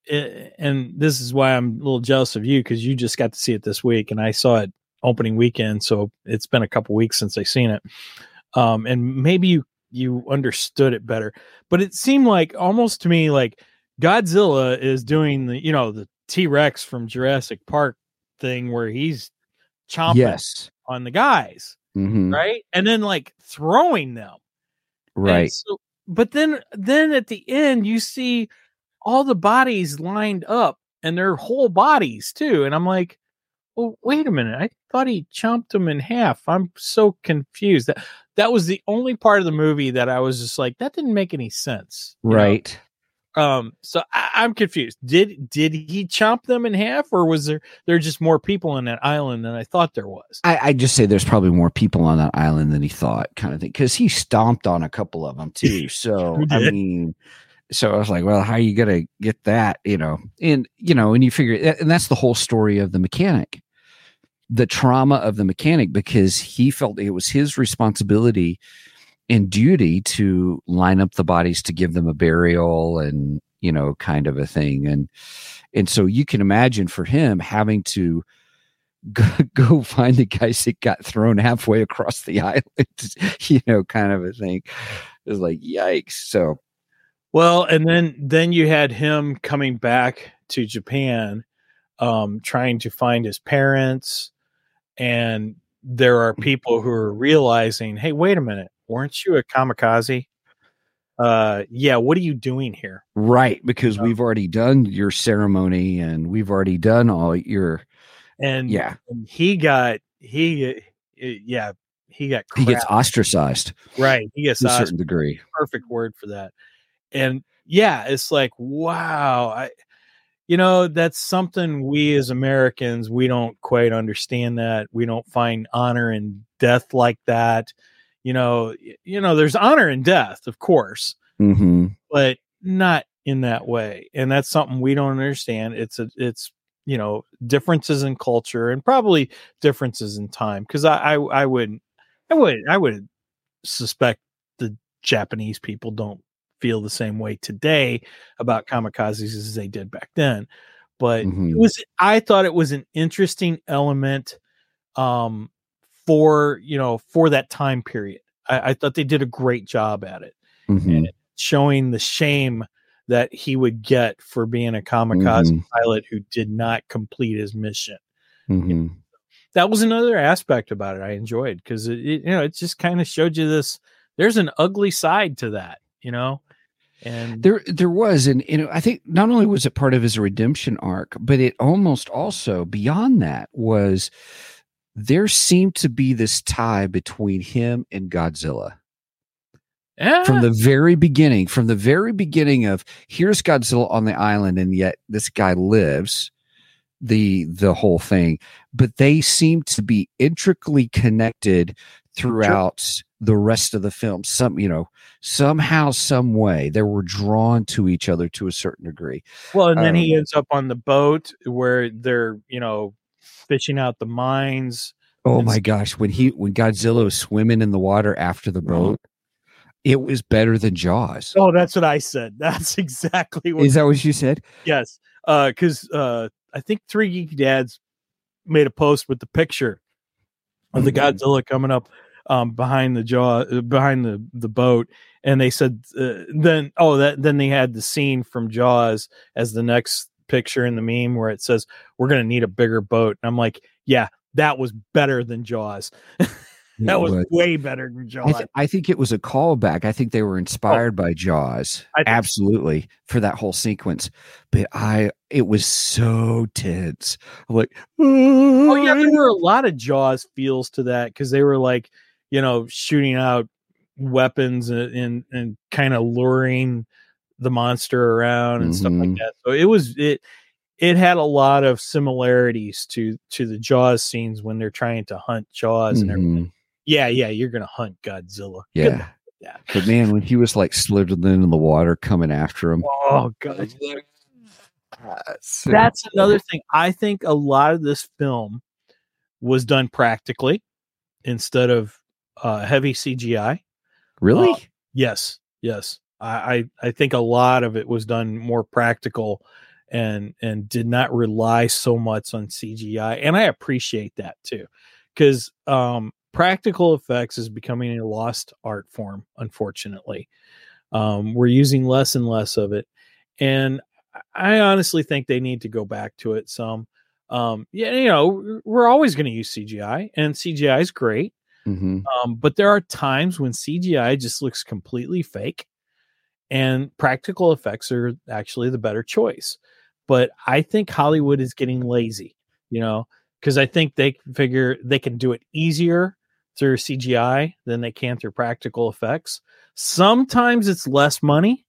it, and this is why I'm a little jealous of you because you just got to see it this week and I saw it opening weekend. So it's been a couple weeks since I've seen it. Um, and maybe you, you understood it better, but it seemed like almost to me like Godzilla is doing the, you know, the T Rex from Jurassic Park thing where he's chomping yes, on the guys, Mhm. right? And then like throwing them. Right. so- but then then at the end you see all the bodies lined up and their whole bodies too. And I'm like, well, wait a minute. I thought he chomped them in half. I'm so confused. That that was the only part of the movie that I was just like, that didn't make any sense. Right. Um, so I, I'm confused. Did did he chomp them in half, or was there there just more people on that island than I thought there was? I, I just say there's probably more people on that island than he thought, kind of thing, because he stomped on a couple of them too. So I mean, so I was like, well, how are you gonna get that? You know, and you know, and you figure, and that's the whole story of the mechanic, the trauma of the mechanic, because he felt it was his responsibility and duty to line up the bodies to give them a burial and you know, kind of a thing, and and so you can imagine for him having to go, go find the guys that got thrown halfway across the island, you know, kind of a thing. It was like, yikes. So, Well, and then then you had him coming back to Japan, um, trying to find his parents, and there are people who are realizing, hey, wait a minute, weren't you a kamikaze? Uh, yeah, what are you doing here? right, because Yeah. we've already done your ceremony and we've already done all your, And yeah, and he got he, uh, yeah, he got he gets ostracized right. He gets to a ostracized. certain degree. perfect word for that. And yeah, it's like, wow, I you know, that's something we as Americans, we don't quite understand that. We don't find honor in death like that. You know, you know, there's honor in death, of course, hmm but not in that way. And that's something we don't understand. It's a it's you know, differences in culture and probably differences in time. Cause I I, I would I would I would suspect the Japanese people don't feel the same way today about kamikazes as they did back then. But Mhm. it was I thought it was an interesting element um for you know for that time period. I, I thought they did a great job at it, hmm showing the shame that he would get for being a kamikaze Mhm. pilot who did not complete his mission hmm that was another aspect about it I enjoyed because it, it, you know it just kind of showed you this. There's an ugly side to that, you know, and There, there was, and you know, I think not only was it part of his redemption arc, but it almost also beyond that was there seemed to be this tie between him and Godzilla yeah, from the very beginning. From the very beginning of here's Godzilla on the island, and yet this guy lives the the whole thing, but they seem to be intricately connected throughout the rest of the film. Some, you know, somehow, some way, they were drawn to each other to a certain degree. well, and then he um, ends up on the boat where they're you know fishing out the mines. Oh my gosh, when he when Godzilla was swimming in the water after the boat, it was better than Jaws. Oh, that's what I said. That's exactly what Is that what you said? Yes, Uh because uh, I think three geeky dads made a post with the picture of the Mhm. Godzilla coming up um, behind the jaw, uh, behind the the boat, and they said uh, then oh that then they had the scene from Jaws as the next picture in the meme where it says we're gonna need a bigger boat, and I'm like, yeah, that was better than Jaws. that was, was. way better than I, Jaws. th- I think it was a callback. I think they were oh. inspired by Jaws, I so. absolutely, for that whole sequence. But I, it was so tense. I'm like, Oh yeah, there were a lot of Jaws feels to that because they were like, you know, shooting out weapons and and, and kind of luring the monster around and stuff like Mhm. that. So it was it it had a lot of similarities to to the Jaws scenes when they're trying to hunt Jaws and everything. Mhm. Yeah, yeah, you're gonna hunt Godzilla. Good yeah, luck with that. But man, when he was like slithering in the water, coming after him, Oh god. That's another thing. I think a lot of this film was done practically instead of uh, heavy CGI. really. Uh, Yes, yes. I, I think a lot of it was done more practical and and did not rely so much on CGI. And I appreciate that too. Because um practical effects is becoming a lost art form, unfortunately. Um, we're using less and less of it. And I honestly think they need to go back to it some. Um, yeah, you know, we're always going to use CGI, and CGI is great. Mhm. Um, but there are times when CGI just looks completely fake, and practical effects are actually the better choice. But I think Hollywood is getting lazy, you know, because I think they figure they can do it easier through CGI than they can through practical effects. Sometimes it's less money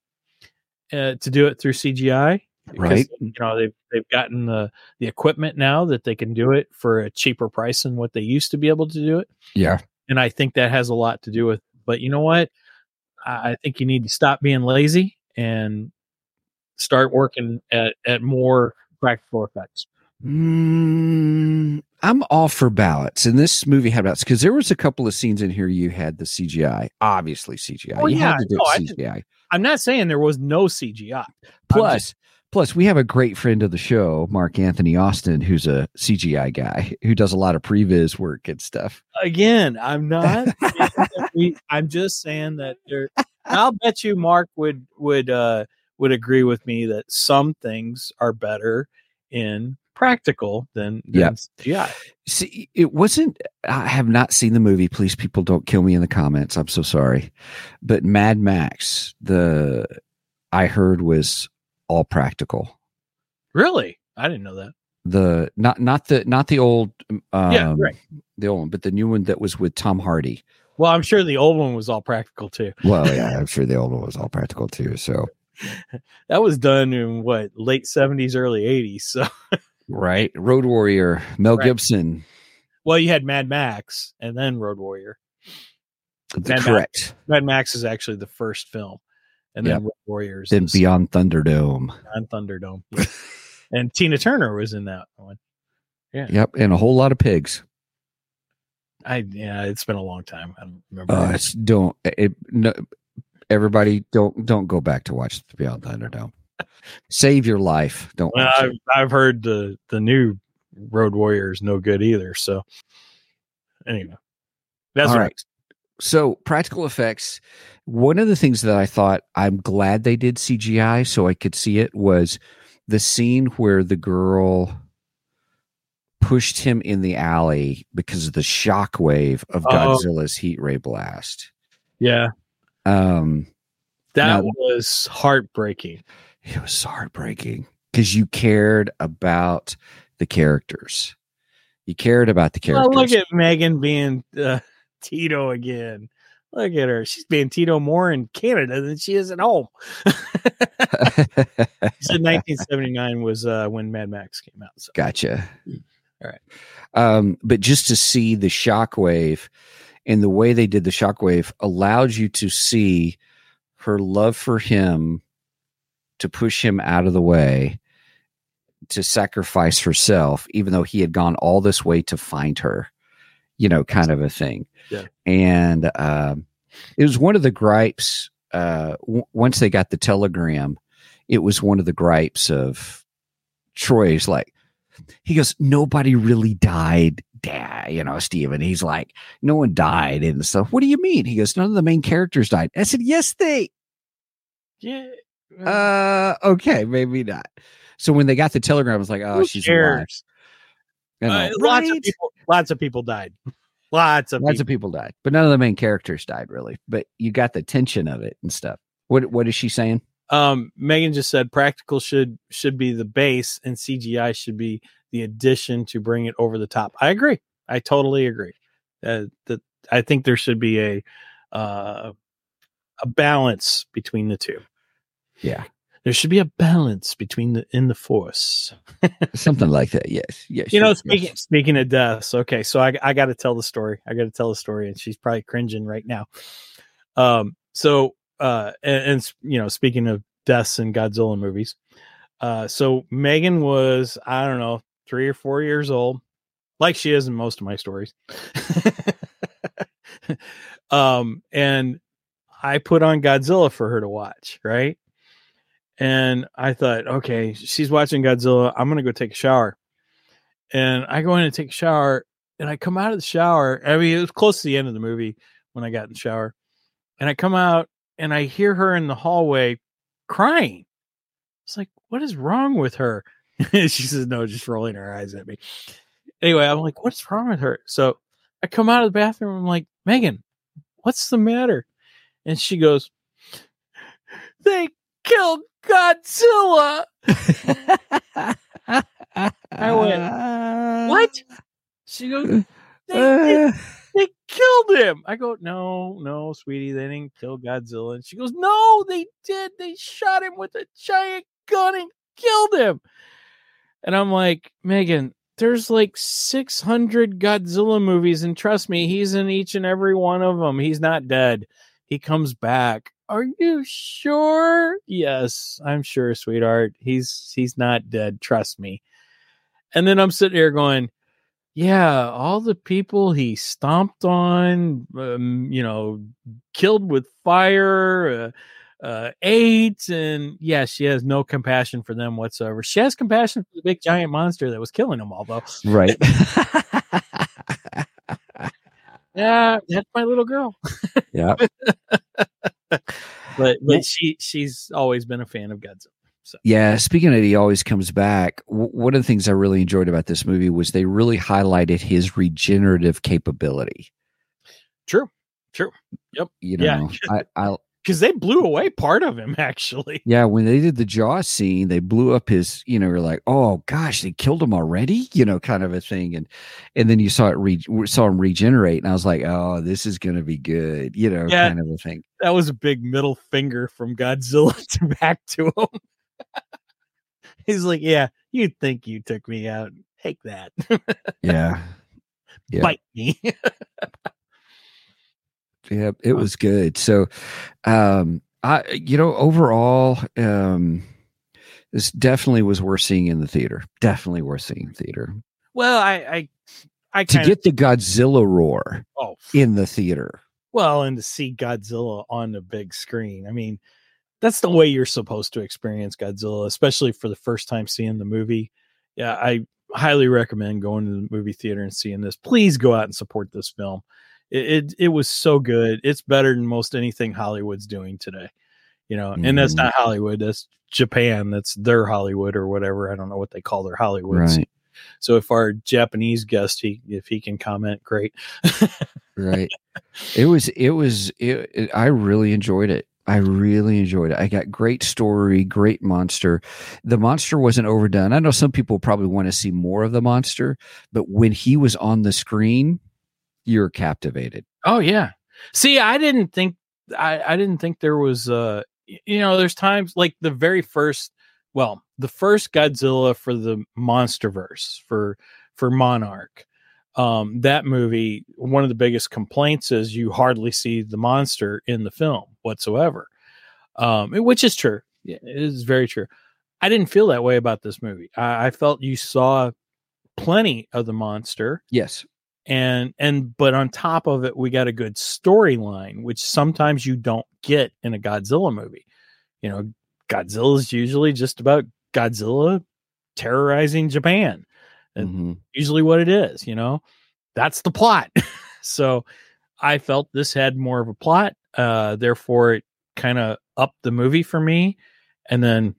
uh, to do it through CGI, Right. You know, they've they've gotten the the equipment now that they can do it for a cheaper price than what they used to be able to do it Yeah. and I think that has a lot to do with. But you know what? I I think you need to stop being lazy and start working at at more practical effects. Mm, I'm all for balance, and this movie had balance because there was a couple of scenes in here you had the CGI, obviously CGI. Oh, you yeah, had to do no, I CGI. I'm not saying there was no CGI. Plus, plus, we have a great friend of the show, Mark Anthony Austin, who's a CGI guy who does a lot of previs work and stuff. Again, I'm not. saying that we- I'm just saying that there. I'll bet you Mark would would uh would agree with me that some things are better in practical than, than. CGI. See, it wasn't. I have not seen the movie. Please, people, don't kill me in the comments. I'm so sorry. But Mad Max, the I heard was all practical. Really, I didn't know that. The not not the not the old um, Yeah, right. the old one, but the new one that was with Tom Hardy. Well, I'm sure the old one was all practical too. Well, yeah, I'm sure the old one was all practical too. So That was done in what late 70s, early 80s. So, right, Road Warrior, Mel Right. Gibson, well, you had Mad Max and then Road Warrior. the Mad Max. correct. Mad Max is actually the first film, and then Road Warriors Then Beyond Thunderdome. on Thunderdome. Yeah. and Tina Turner was in that one. Yeah. Yep, and a whole lot of pigs. I yeah, it's been a long time. I don't remember. Uh, don't it, no, everybody don't don't go back to watch Beyond Thunderdome. Save your life. Don't well, I've, it. I've heard the the new Road Warrior is no good either. So, anyway, that's all right. So practical effects. One of the things that I thought I'm glad they did CGI so I could see it was the scene where the girl pushed him in the alley because of the shockwave of Oh. Godzilla's heat ray blast. Yeah, Um, that Now- was heartbreaking. it was heartbreaking because you cared about the characters. You cared about the Well, characters. look at Megan being uh, Tito again. Look at her. She's being Tito more in Canada than she is at home. Said 1979 was uh, when Mad Max came out. So. Gotcha. All right. Um, but just to see the shockwave and the way they did the shockwave allowed you to see her love for him to push him out of the way to sacrifice herself, even though he had gone all this way to find her. You know, kind of a thing. Yeah. And um, it was one of the gripes. Uh, w- once they got the telegram, it was one of the gripes of Troy's. Like he goes, nobody really died. Dad, you know, Stephen. He's like, no one died and stuff. What do you mean? He goes, none of the main characters died. I said, yes, they Yeah. uh, okay, maybe not. So when they got the telegram, I was like, oh, Who she's alive. Cares? You know, Uh, lots of people. Lots of people died. Lots of Lots people. of people died, but none of the main characters died really. But you got the tension of it and stuff. What What is she saying? um megan just said practical should should be the base and cgi should be the addition to bring it over the top i agree i totally agree uh, that i think there should be a uh a balance between the two Yeah, there should be a balance between the in the force something like that. Yes, yes. you know speaking yes. speaking of deaths okay so i, I got to tell the story i got to tell the story and she's probably cringing right now um so uh and, and you know speaking of deaths in godzilla movies uh so megan was i don't know three or four years old like she is in most of my stories um and i put on godzilla for her to watch right and i thought okay she's watching godzilla i'm gonna go take a shower and I go in and take a shower, and I come out of the shower. I mean, it was close to the end of the movie when I got in the shower, and I come out and I hear her in the hallway crying. It's like, what is wrong with her? she says, no, just rolling her eyes at me. Anyway, I'm like, what's wrong with her? So I come out of the bathroom. I'm like, Megan, what's the matter? And she goes, they killed Godzilla. I went, what? She goes, they, they, they killed him. I go, no, no, sweetie, they didn't kill Godzilla. And she goes, no, they did. They shot him with a giant gun and killed him. And I'm like, Megan, there's like 600 Godzilla movies, and trust me, he's in each and every one of them. He's not dead. He comes back. Are you sure? Yes, I'm sure, sweetheart. He's he's not dead. Trust me. And then I'm sitting here going, yeah, all the people he stomped on, um, you know, killed with fire, uh, uh, ate, and yeah, she has no compassion for them whatsoever. She has compassion for the big giant monster that was killing them all, though. right. Yeah, that's my little girl. yeah. But Yeah. but she she's always been a fan of Godzilla. So Yeah, speaking of, he always comes back. W- one of the things I really enjoyed about this movie was they really highlighted his regenerative capability. true, true. Yep. You Yeah. know, I, I Because they blew away part of him actually. yeah, when they did the jaw scene, they blew up his. You know, you're like, oh gosh, they killed him already. You know, kind of a thing, and and then you saw it re- saw him regenerate, and I was like, oh, this is gonna be good. You know, Yeah. kind of a thing. That was a big middle finger from Godzilla to back to him. He's like, yeah, you'd think you took me out. Take that. Yeah, Yeah. Bite me. Yeah, it was good. So, um, I you know overall, um, this definitely was worth seeing in the theater. Definitely worth seeing in theater well, I I I to kind of get the Godzilla roar oh in the theater. well, and to see Godzilla on the big screen. I mean, that's the way you're supposed to experience Godzilla, especially for the first time seeing the movie. Yeah, I highly recommend going to the movie theater and seeing this. Please go out and support this film. It it, it was so good. It's better than most anything Hollywood's doing today. You know, and that's Mhm. not Hollywood. That's Japan. That's their Hollywood or whatever. I don't know what they call their Hollywood. Right, So if our Japanese guest, he if he can comment, great. right. it was. It was. It, it, I really enjoyed it. I really enjoyed it. I got great story, great monster. The monster wasn't overdone. I know some people probably want to see more of the monster, but when he was on the screen, you're captivated. Oh yeah. See, I didn't think I, I didn't think there was uh you know, there's times like the very first well, the first Godzilla for the Monsterverse for for Monarch. Um that movie, one of the biggest complaints is you hardly see the monster in the film whatsoever. Um which is true. Yeah, It is very true. I didn't feel that way about this movie. I, I felt you saw plenty of the monster Yes. And and but on top of it we got a good storyline which sometimes you don't get in a godzilla movie. You know godzilla is usually just about godzilla terrorizing japan. And- Mhm. usually what it is you know? That's the plot. So i felt this had more of a plot uh therefore it kind of upped the movie for me and then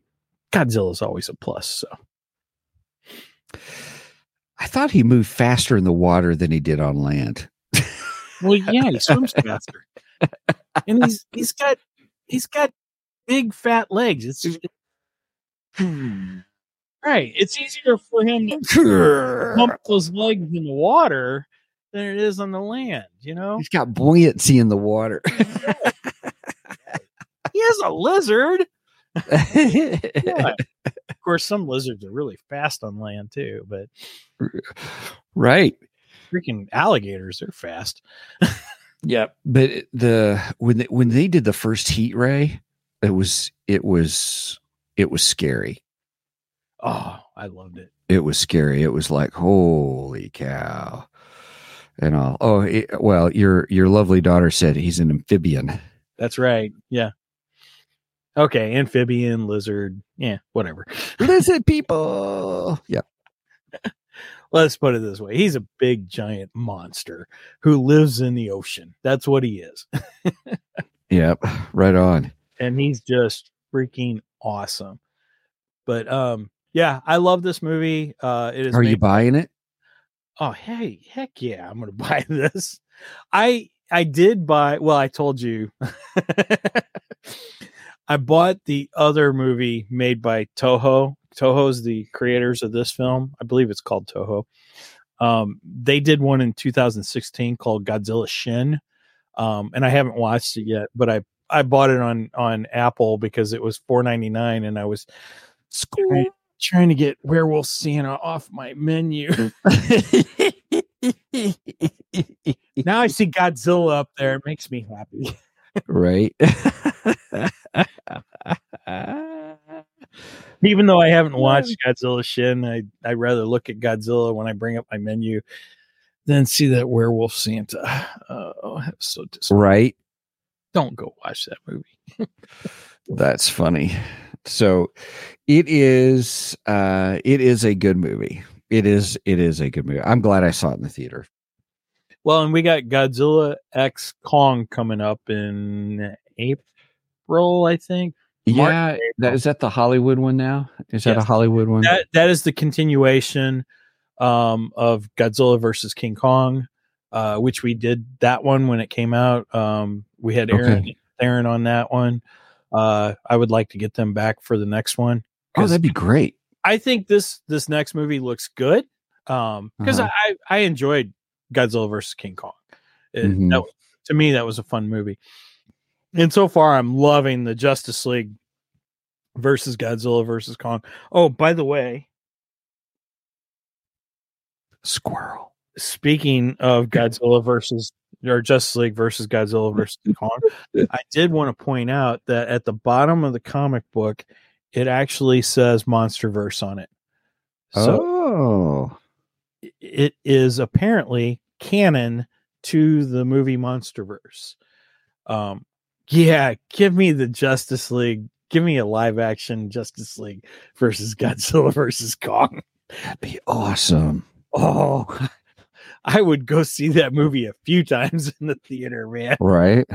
godzilla is always a plus so I thought he moved faster in the water than he did on land. Well, yeah, he swims faster, and he's he's got he's got big fat legs. It's hmm. right. It's easier for him to pump those legs in the water than it is on the land. You know, He's got buoyancy in the water. he has a lizard. Of course, some lizards are really fast on land too, but right. freaking alligators they're fast. yeah, But the when they, when they did the first heat ray, it was it was it was scary. Oh, I loved it. It was scary. It was like holy cow. And all. Oh, it, well, your your lovely daughter said he's an amphibian. That's right. Yeah. Okay, amphibian, lizard, yeah, whatever. Lizard people. Yeah. let's put it this way he's a big giant monster who lives in the ocean that's what he is Yep. Right on. and he's just freaking awesome but um yeah i love this movie uh it is Are you buying it? oh hey heck yeah i'm gonna buy this i i did buy well i told you i bought the other movie made by toho toho's the creators of this film i believe it's called toho um they did one in 2016 called godzilla shin um and i haven't watched it yet but i i bought it on on apple because it was 4.99 and i was trying, trying to get werewolf santa off my menu now I see Godzilla up there. It makes me happy. right. Even though I haven't watched Godzilla Shin, I I rather look at Godzilla when I bring up my menu than see that werewolf Santa. Oh, I'm so disappointed. right. Don't go watch that movie. That's funny. So it is uh it is a good movie. It is it is a good movie. I'm glad I saw it in the theater. Well, and we got Godzilla X Kong coming up in April, I think. Yeah, that is that the Hollywood one now? Is that a Hollywood one? That that is the continuation um, of Godzilla versus King Kong, uh, which we did that one when it came out. Um, we had Aaron Okay. Aaron on that one. Uh, I would like to get them back for the next one. oh, that'd be great. I think this this next movie looks good. Um, because Uh-huh. I I enjoyed Godzilla versus King Kong. It- Mhm. that to me, that was a fun movie. And so far, I'm loving the Justice League versus Godzilla versus Kong. Oh, by the way, Squirrel. speaking of Godzilla versus or Justice League versus Godzilla versus Kong, I did want to point out that at the bottom of the comic book, it actually says MonsterVerse on it. So oh. it is apparently canon to the movie Monsterverse. Um, yeah, give me the Justice League. Give me a live action Justice League versus Godzilla versus Kong. That'd be awesome. Oh, I would go see that movie a few times in the theater, man. Right?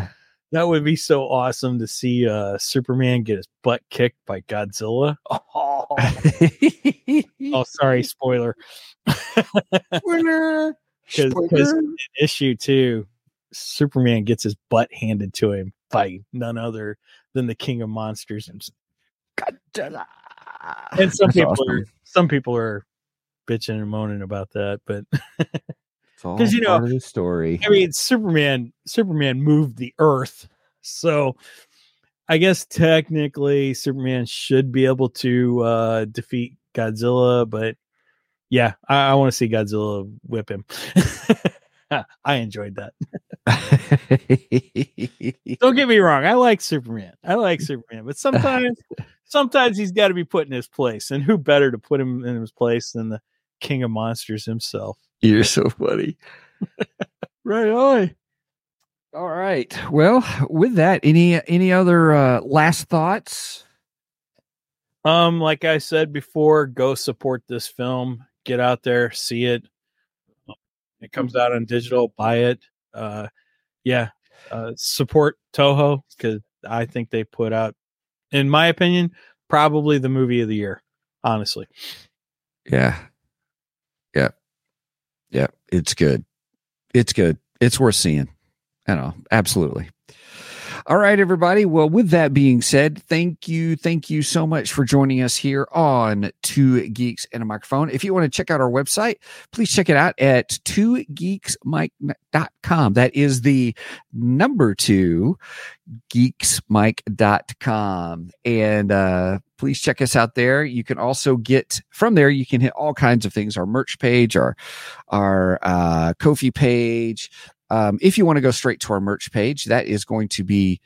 That would be so awesome to see uh, Superman get his butt kicked by Godzilla. Oh, oh sorry, spoiler. Winner. Because issue two, Superman gets his butt handed to him by none other than the King of Monsters himself. And some That's people awesome. are some people are bitching and moaning about that, but It's all 'cause, you know, part of the story. I mean, Superman Superman moved the Earth, so I guess technically Superman should be able to uh, defeat Godzilla, but yeah, I, I want to see Godzilla whip him. I enjoyed that. Don't get me wrong, I like Superman. I like Superman, but sometimes sometimes he's got to be put in his place, and who better to put him in his place than the king of monsters himself? You're so funny. Right on. All right. Well, with that, any any other uh, last thoughts? Um, like I said before, go support this film. Get out there, see it. It comes out on digital. Buy it. Uh, yeah, uh, support Toho because I think they put out, in my opinion, probably the movie of the year. Honestly, Yeah. Yeah. Yeah. It's good. It's good. It's worth seeing. I know. Absolutely. All right, everybody. Well, with that being said, thank you. Thank you so much for joining us here on Two Geeks and a Microphone. If you want to check out our website, please check it out at twogeeksmike.com. That is the number two geeksmike.com. And uh, please check us out there. You can also get from there, you can hit all kinds of things our merch page, our, our uh, Ko-fi page. Um, if you want to go straight to our merch page, that is going to be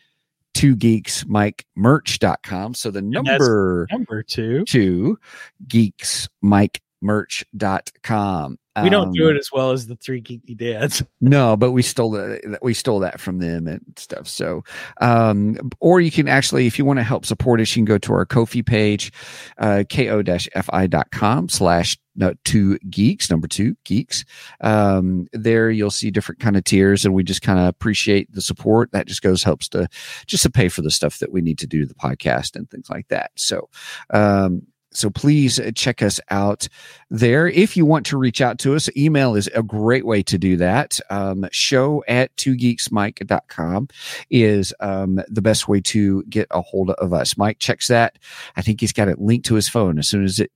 two geeksmikemerch.com. So the number number two. two geeksmikemerch.com. We don't do Um, it as well as the three geeky dads. no, but we stole that. We stole that from them and stuff. So, um, or you can actually, if you want to help support us, you can go to our Ko-fi page, uh, ko-fi.com slash no, two geeks, number two geeks. Um, there you'll see different kind of tiers and we just kind of appreciate the support. That just goes, helps to just to pay for the stuff that we need to do the podcast and things like that. So, um, so please uh, check us out there. If you want to reach out to us, email is a great way to do that. Um, show at twogeeksmike.com is um, the best way to get a hold of us. Mike checks that. I think he's got it linked to his phone. As soon as it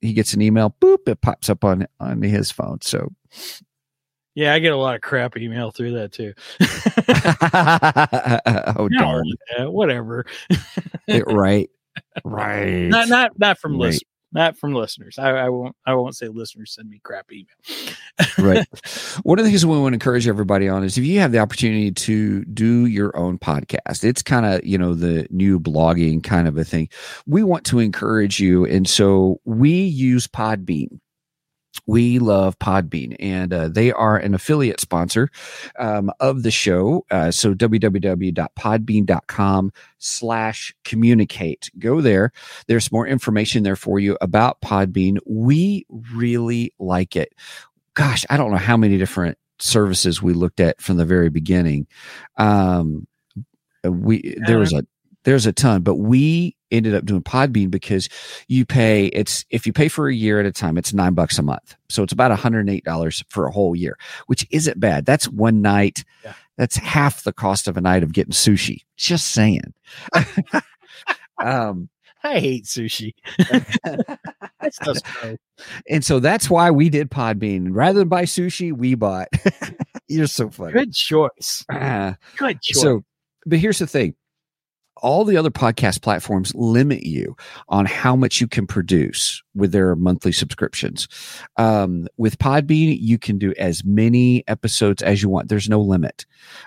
he gets an email, boop, it pops up on on his phone. So Yeah, I get a lot of crap email through that too. oh No, darn. whatever. It, right. Right. Not not not from Right. listeners. Not from listeners. I, I won't. I won't say listeners send me crap email. right. One of the things we want to encourage everybody on is if you have the opportunity to do your own podcast, it's kind of, you know, the new blogging kind of a thing. We want to encourage you. And so we use Podbean. We love Podbean, and uh, they are an affiliate sponsor um, of the show. Uh, so www.podbean.com slash communicate. Go there. There's more information there for you about Podbean. We really like it gosh, I don't know how many different services we looked at from the very beginning. Um, we there was a there's a ton, but we ended up doing Podbean because you pay it's if you pay for a year at a time, it's nine bucks a month, so it's about hundred and eight dollars for a whole year, which isn't bad. That's one night. Yeah. That's half the cost of a night of getting sushi. Just saying. um, I hate sushi. That's just gross. and so that's why we did Podbean. Rather than buy sushi, we bought. You're so funny. Good choice. Ah, Good choice. so, but here's the thing all the other podcast platforms limit you on how much you can produce with their monthly subscriptions. Um, with Podbean, you can do as many episodes as you want. There's no limit.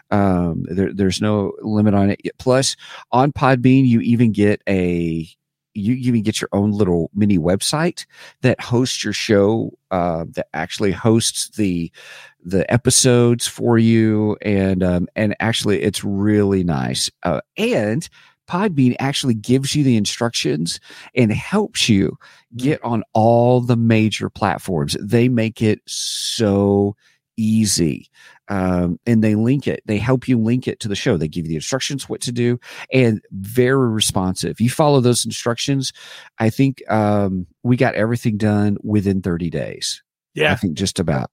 Um, there, there's no limit on it. Plus, on Podbean, you even get a you even get your own little mini website that hosts your show uh, that actually hosts the the episodes for you. And um, and actually it's really nice. Uh, and podbean actually gives you the instructions and helps you get on all the major platforms. They make it so easy um, and they link it. They help you link it to the show. They give you the instructions what to do and very responsive. You follow those instructions i think um, we got everything done within 30 days. Yeah, i think just about.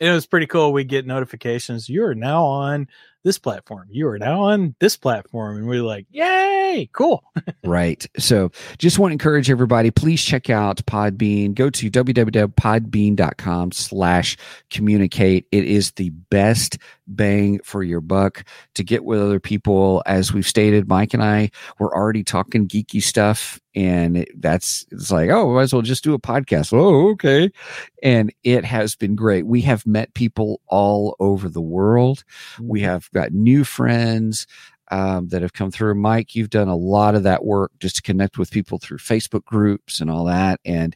It was pretty cool. We get notifications. You are now on this platform. You are now on this platform, and we're like, "Yay! Cool." Right. So just want to encourage everybody, please check out Podbean. Go to www.podbean.com slash communicate. It is the best bang for your buck to get with other people. As we've stated, Mike and I were already talking geeky stuff and it, that's, it's like, oh, might as well just do a podcast. Oh, okay. And it has been great. We have met people all over the world. We mm-hmm. have got new friends. Um, that have come through. Mike, you've done a lot of that work just to connect with people through Facebook groups and all that. And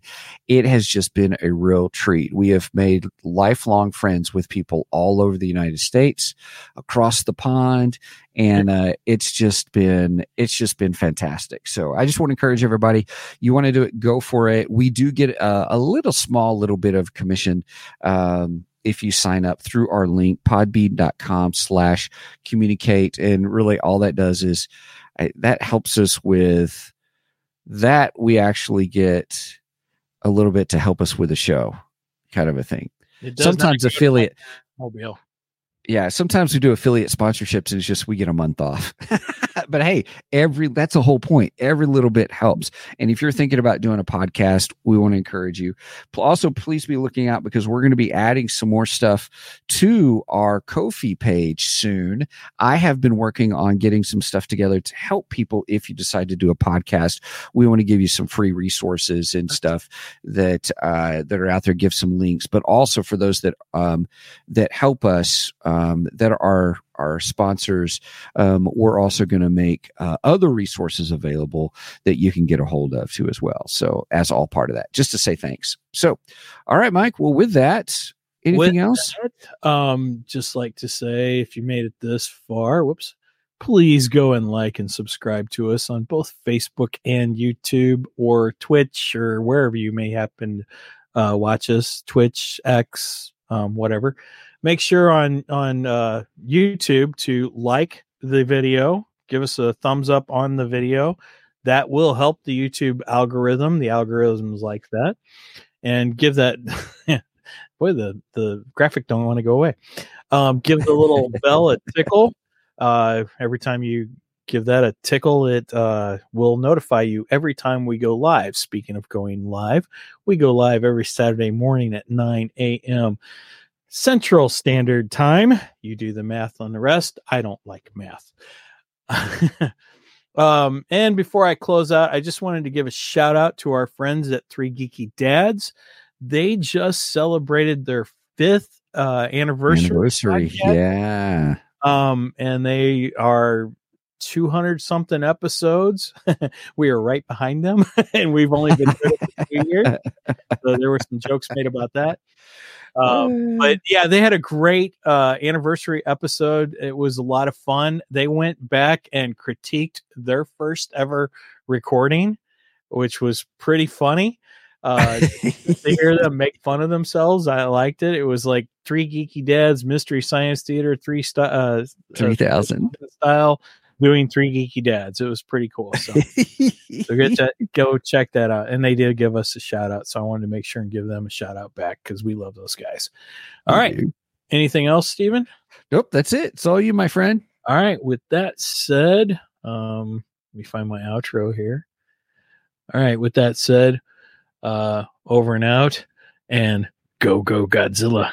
it has just been a real treat. We have made lifelong friends with people all over the United States, across the pond. And uh, it's just been it's just been fantastic. So I just want to encourage everybody. You want to do it, go for it. We do get a, a little small little bit of commission um, if you sign up through our link podbean.com slash communicate. And really all that does is I, that helps us with that we actually get a little bit to help us with the show kind of a thing. It does sometimes affiliate Mobile. Yeah sometimes we do affiliate sponsorships and it's just we get a month off. But hey every that's the whole point. Every little bit helps. And if you're thinking about doing a podcast we want to encourage you. Also please be looking out because we're going to be adding some more stuff to our Ko-fi page soon. I have been working on getting some stuff together to help people if you decide to do a podcast. We want to give you some free resources and stuff that uh, that are out there give some links. But also for those that um, that help us um, that are our sponsors um, we're also going to make uh, other resources available that you can get a hold of too as well. So as all part of that just to say thanks. So all right mike well with that anything With else? that, um, just like to say, if you made it this far, whoops, please go and like and subscribe to us on both Facebook and YouTube or Twitch or wherever you may happen to uh, watch us, Twitch, X, um, whatever. Make sure on on uh, YouTube to like the video, give us a thumbs up on the video. That will help the YouTube algorithm. The algorithms like that, and give that. boy, the the graphic don't want to go away. Um, give the little bell a tickle. Uh, every time you give that a tickle, it uh, will notify you every time we go live. Speaking of going live, we go live every Saturday morning at 9 a.m. Central Standard Time. You do the math on the rest. I don't like math. um, and before I close out, I just wanted to give a shout out to our friends at Three Geeky Dads. They just celebrated their fifth uh, anniversary. anniversary yeah um and they are 200 something episodes. We are right behind them and we've only been doing years. So there were some jokes made about that. Um, but yeah they had a great uh anniversary episode. It was a lot of fun. They went back and critiqued their first ever recording which was pretty funny. Uh to hear them make fun of themselves i liked it. It was like three geeky dads mystery science theater three st- uh, 3000 style doing three geeky dads. It was pretty cool so, so get to, go check that out. And they did give us a shout out so i wanted to make sure and give them a shout out back because we love those guys. All right. anything else Stephen? nope that's it. It's all you my friend. All right. With that said um let me find my outro here. All right. With that said uh over and out and go go godzilla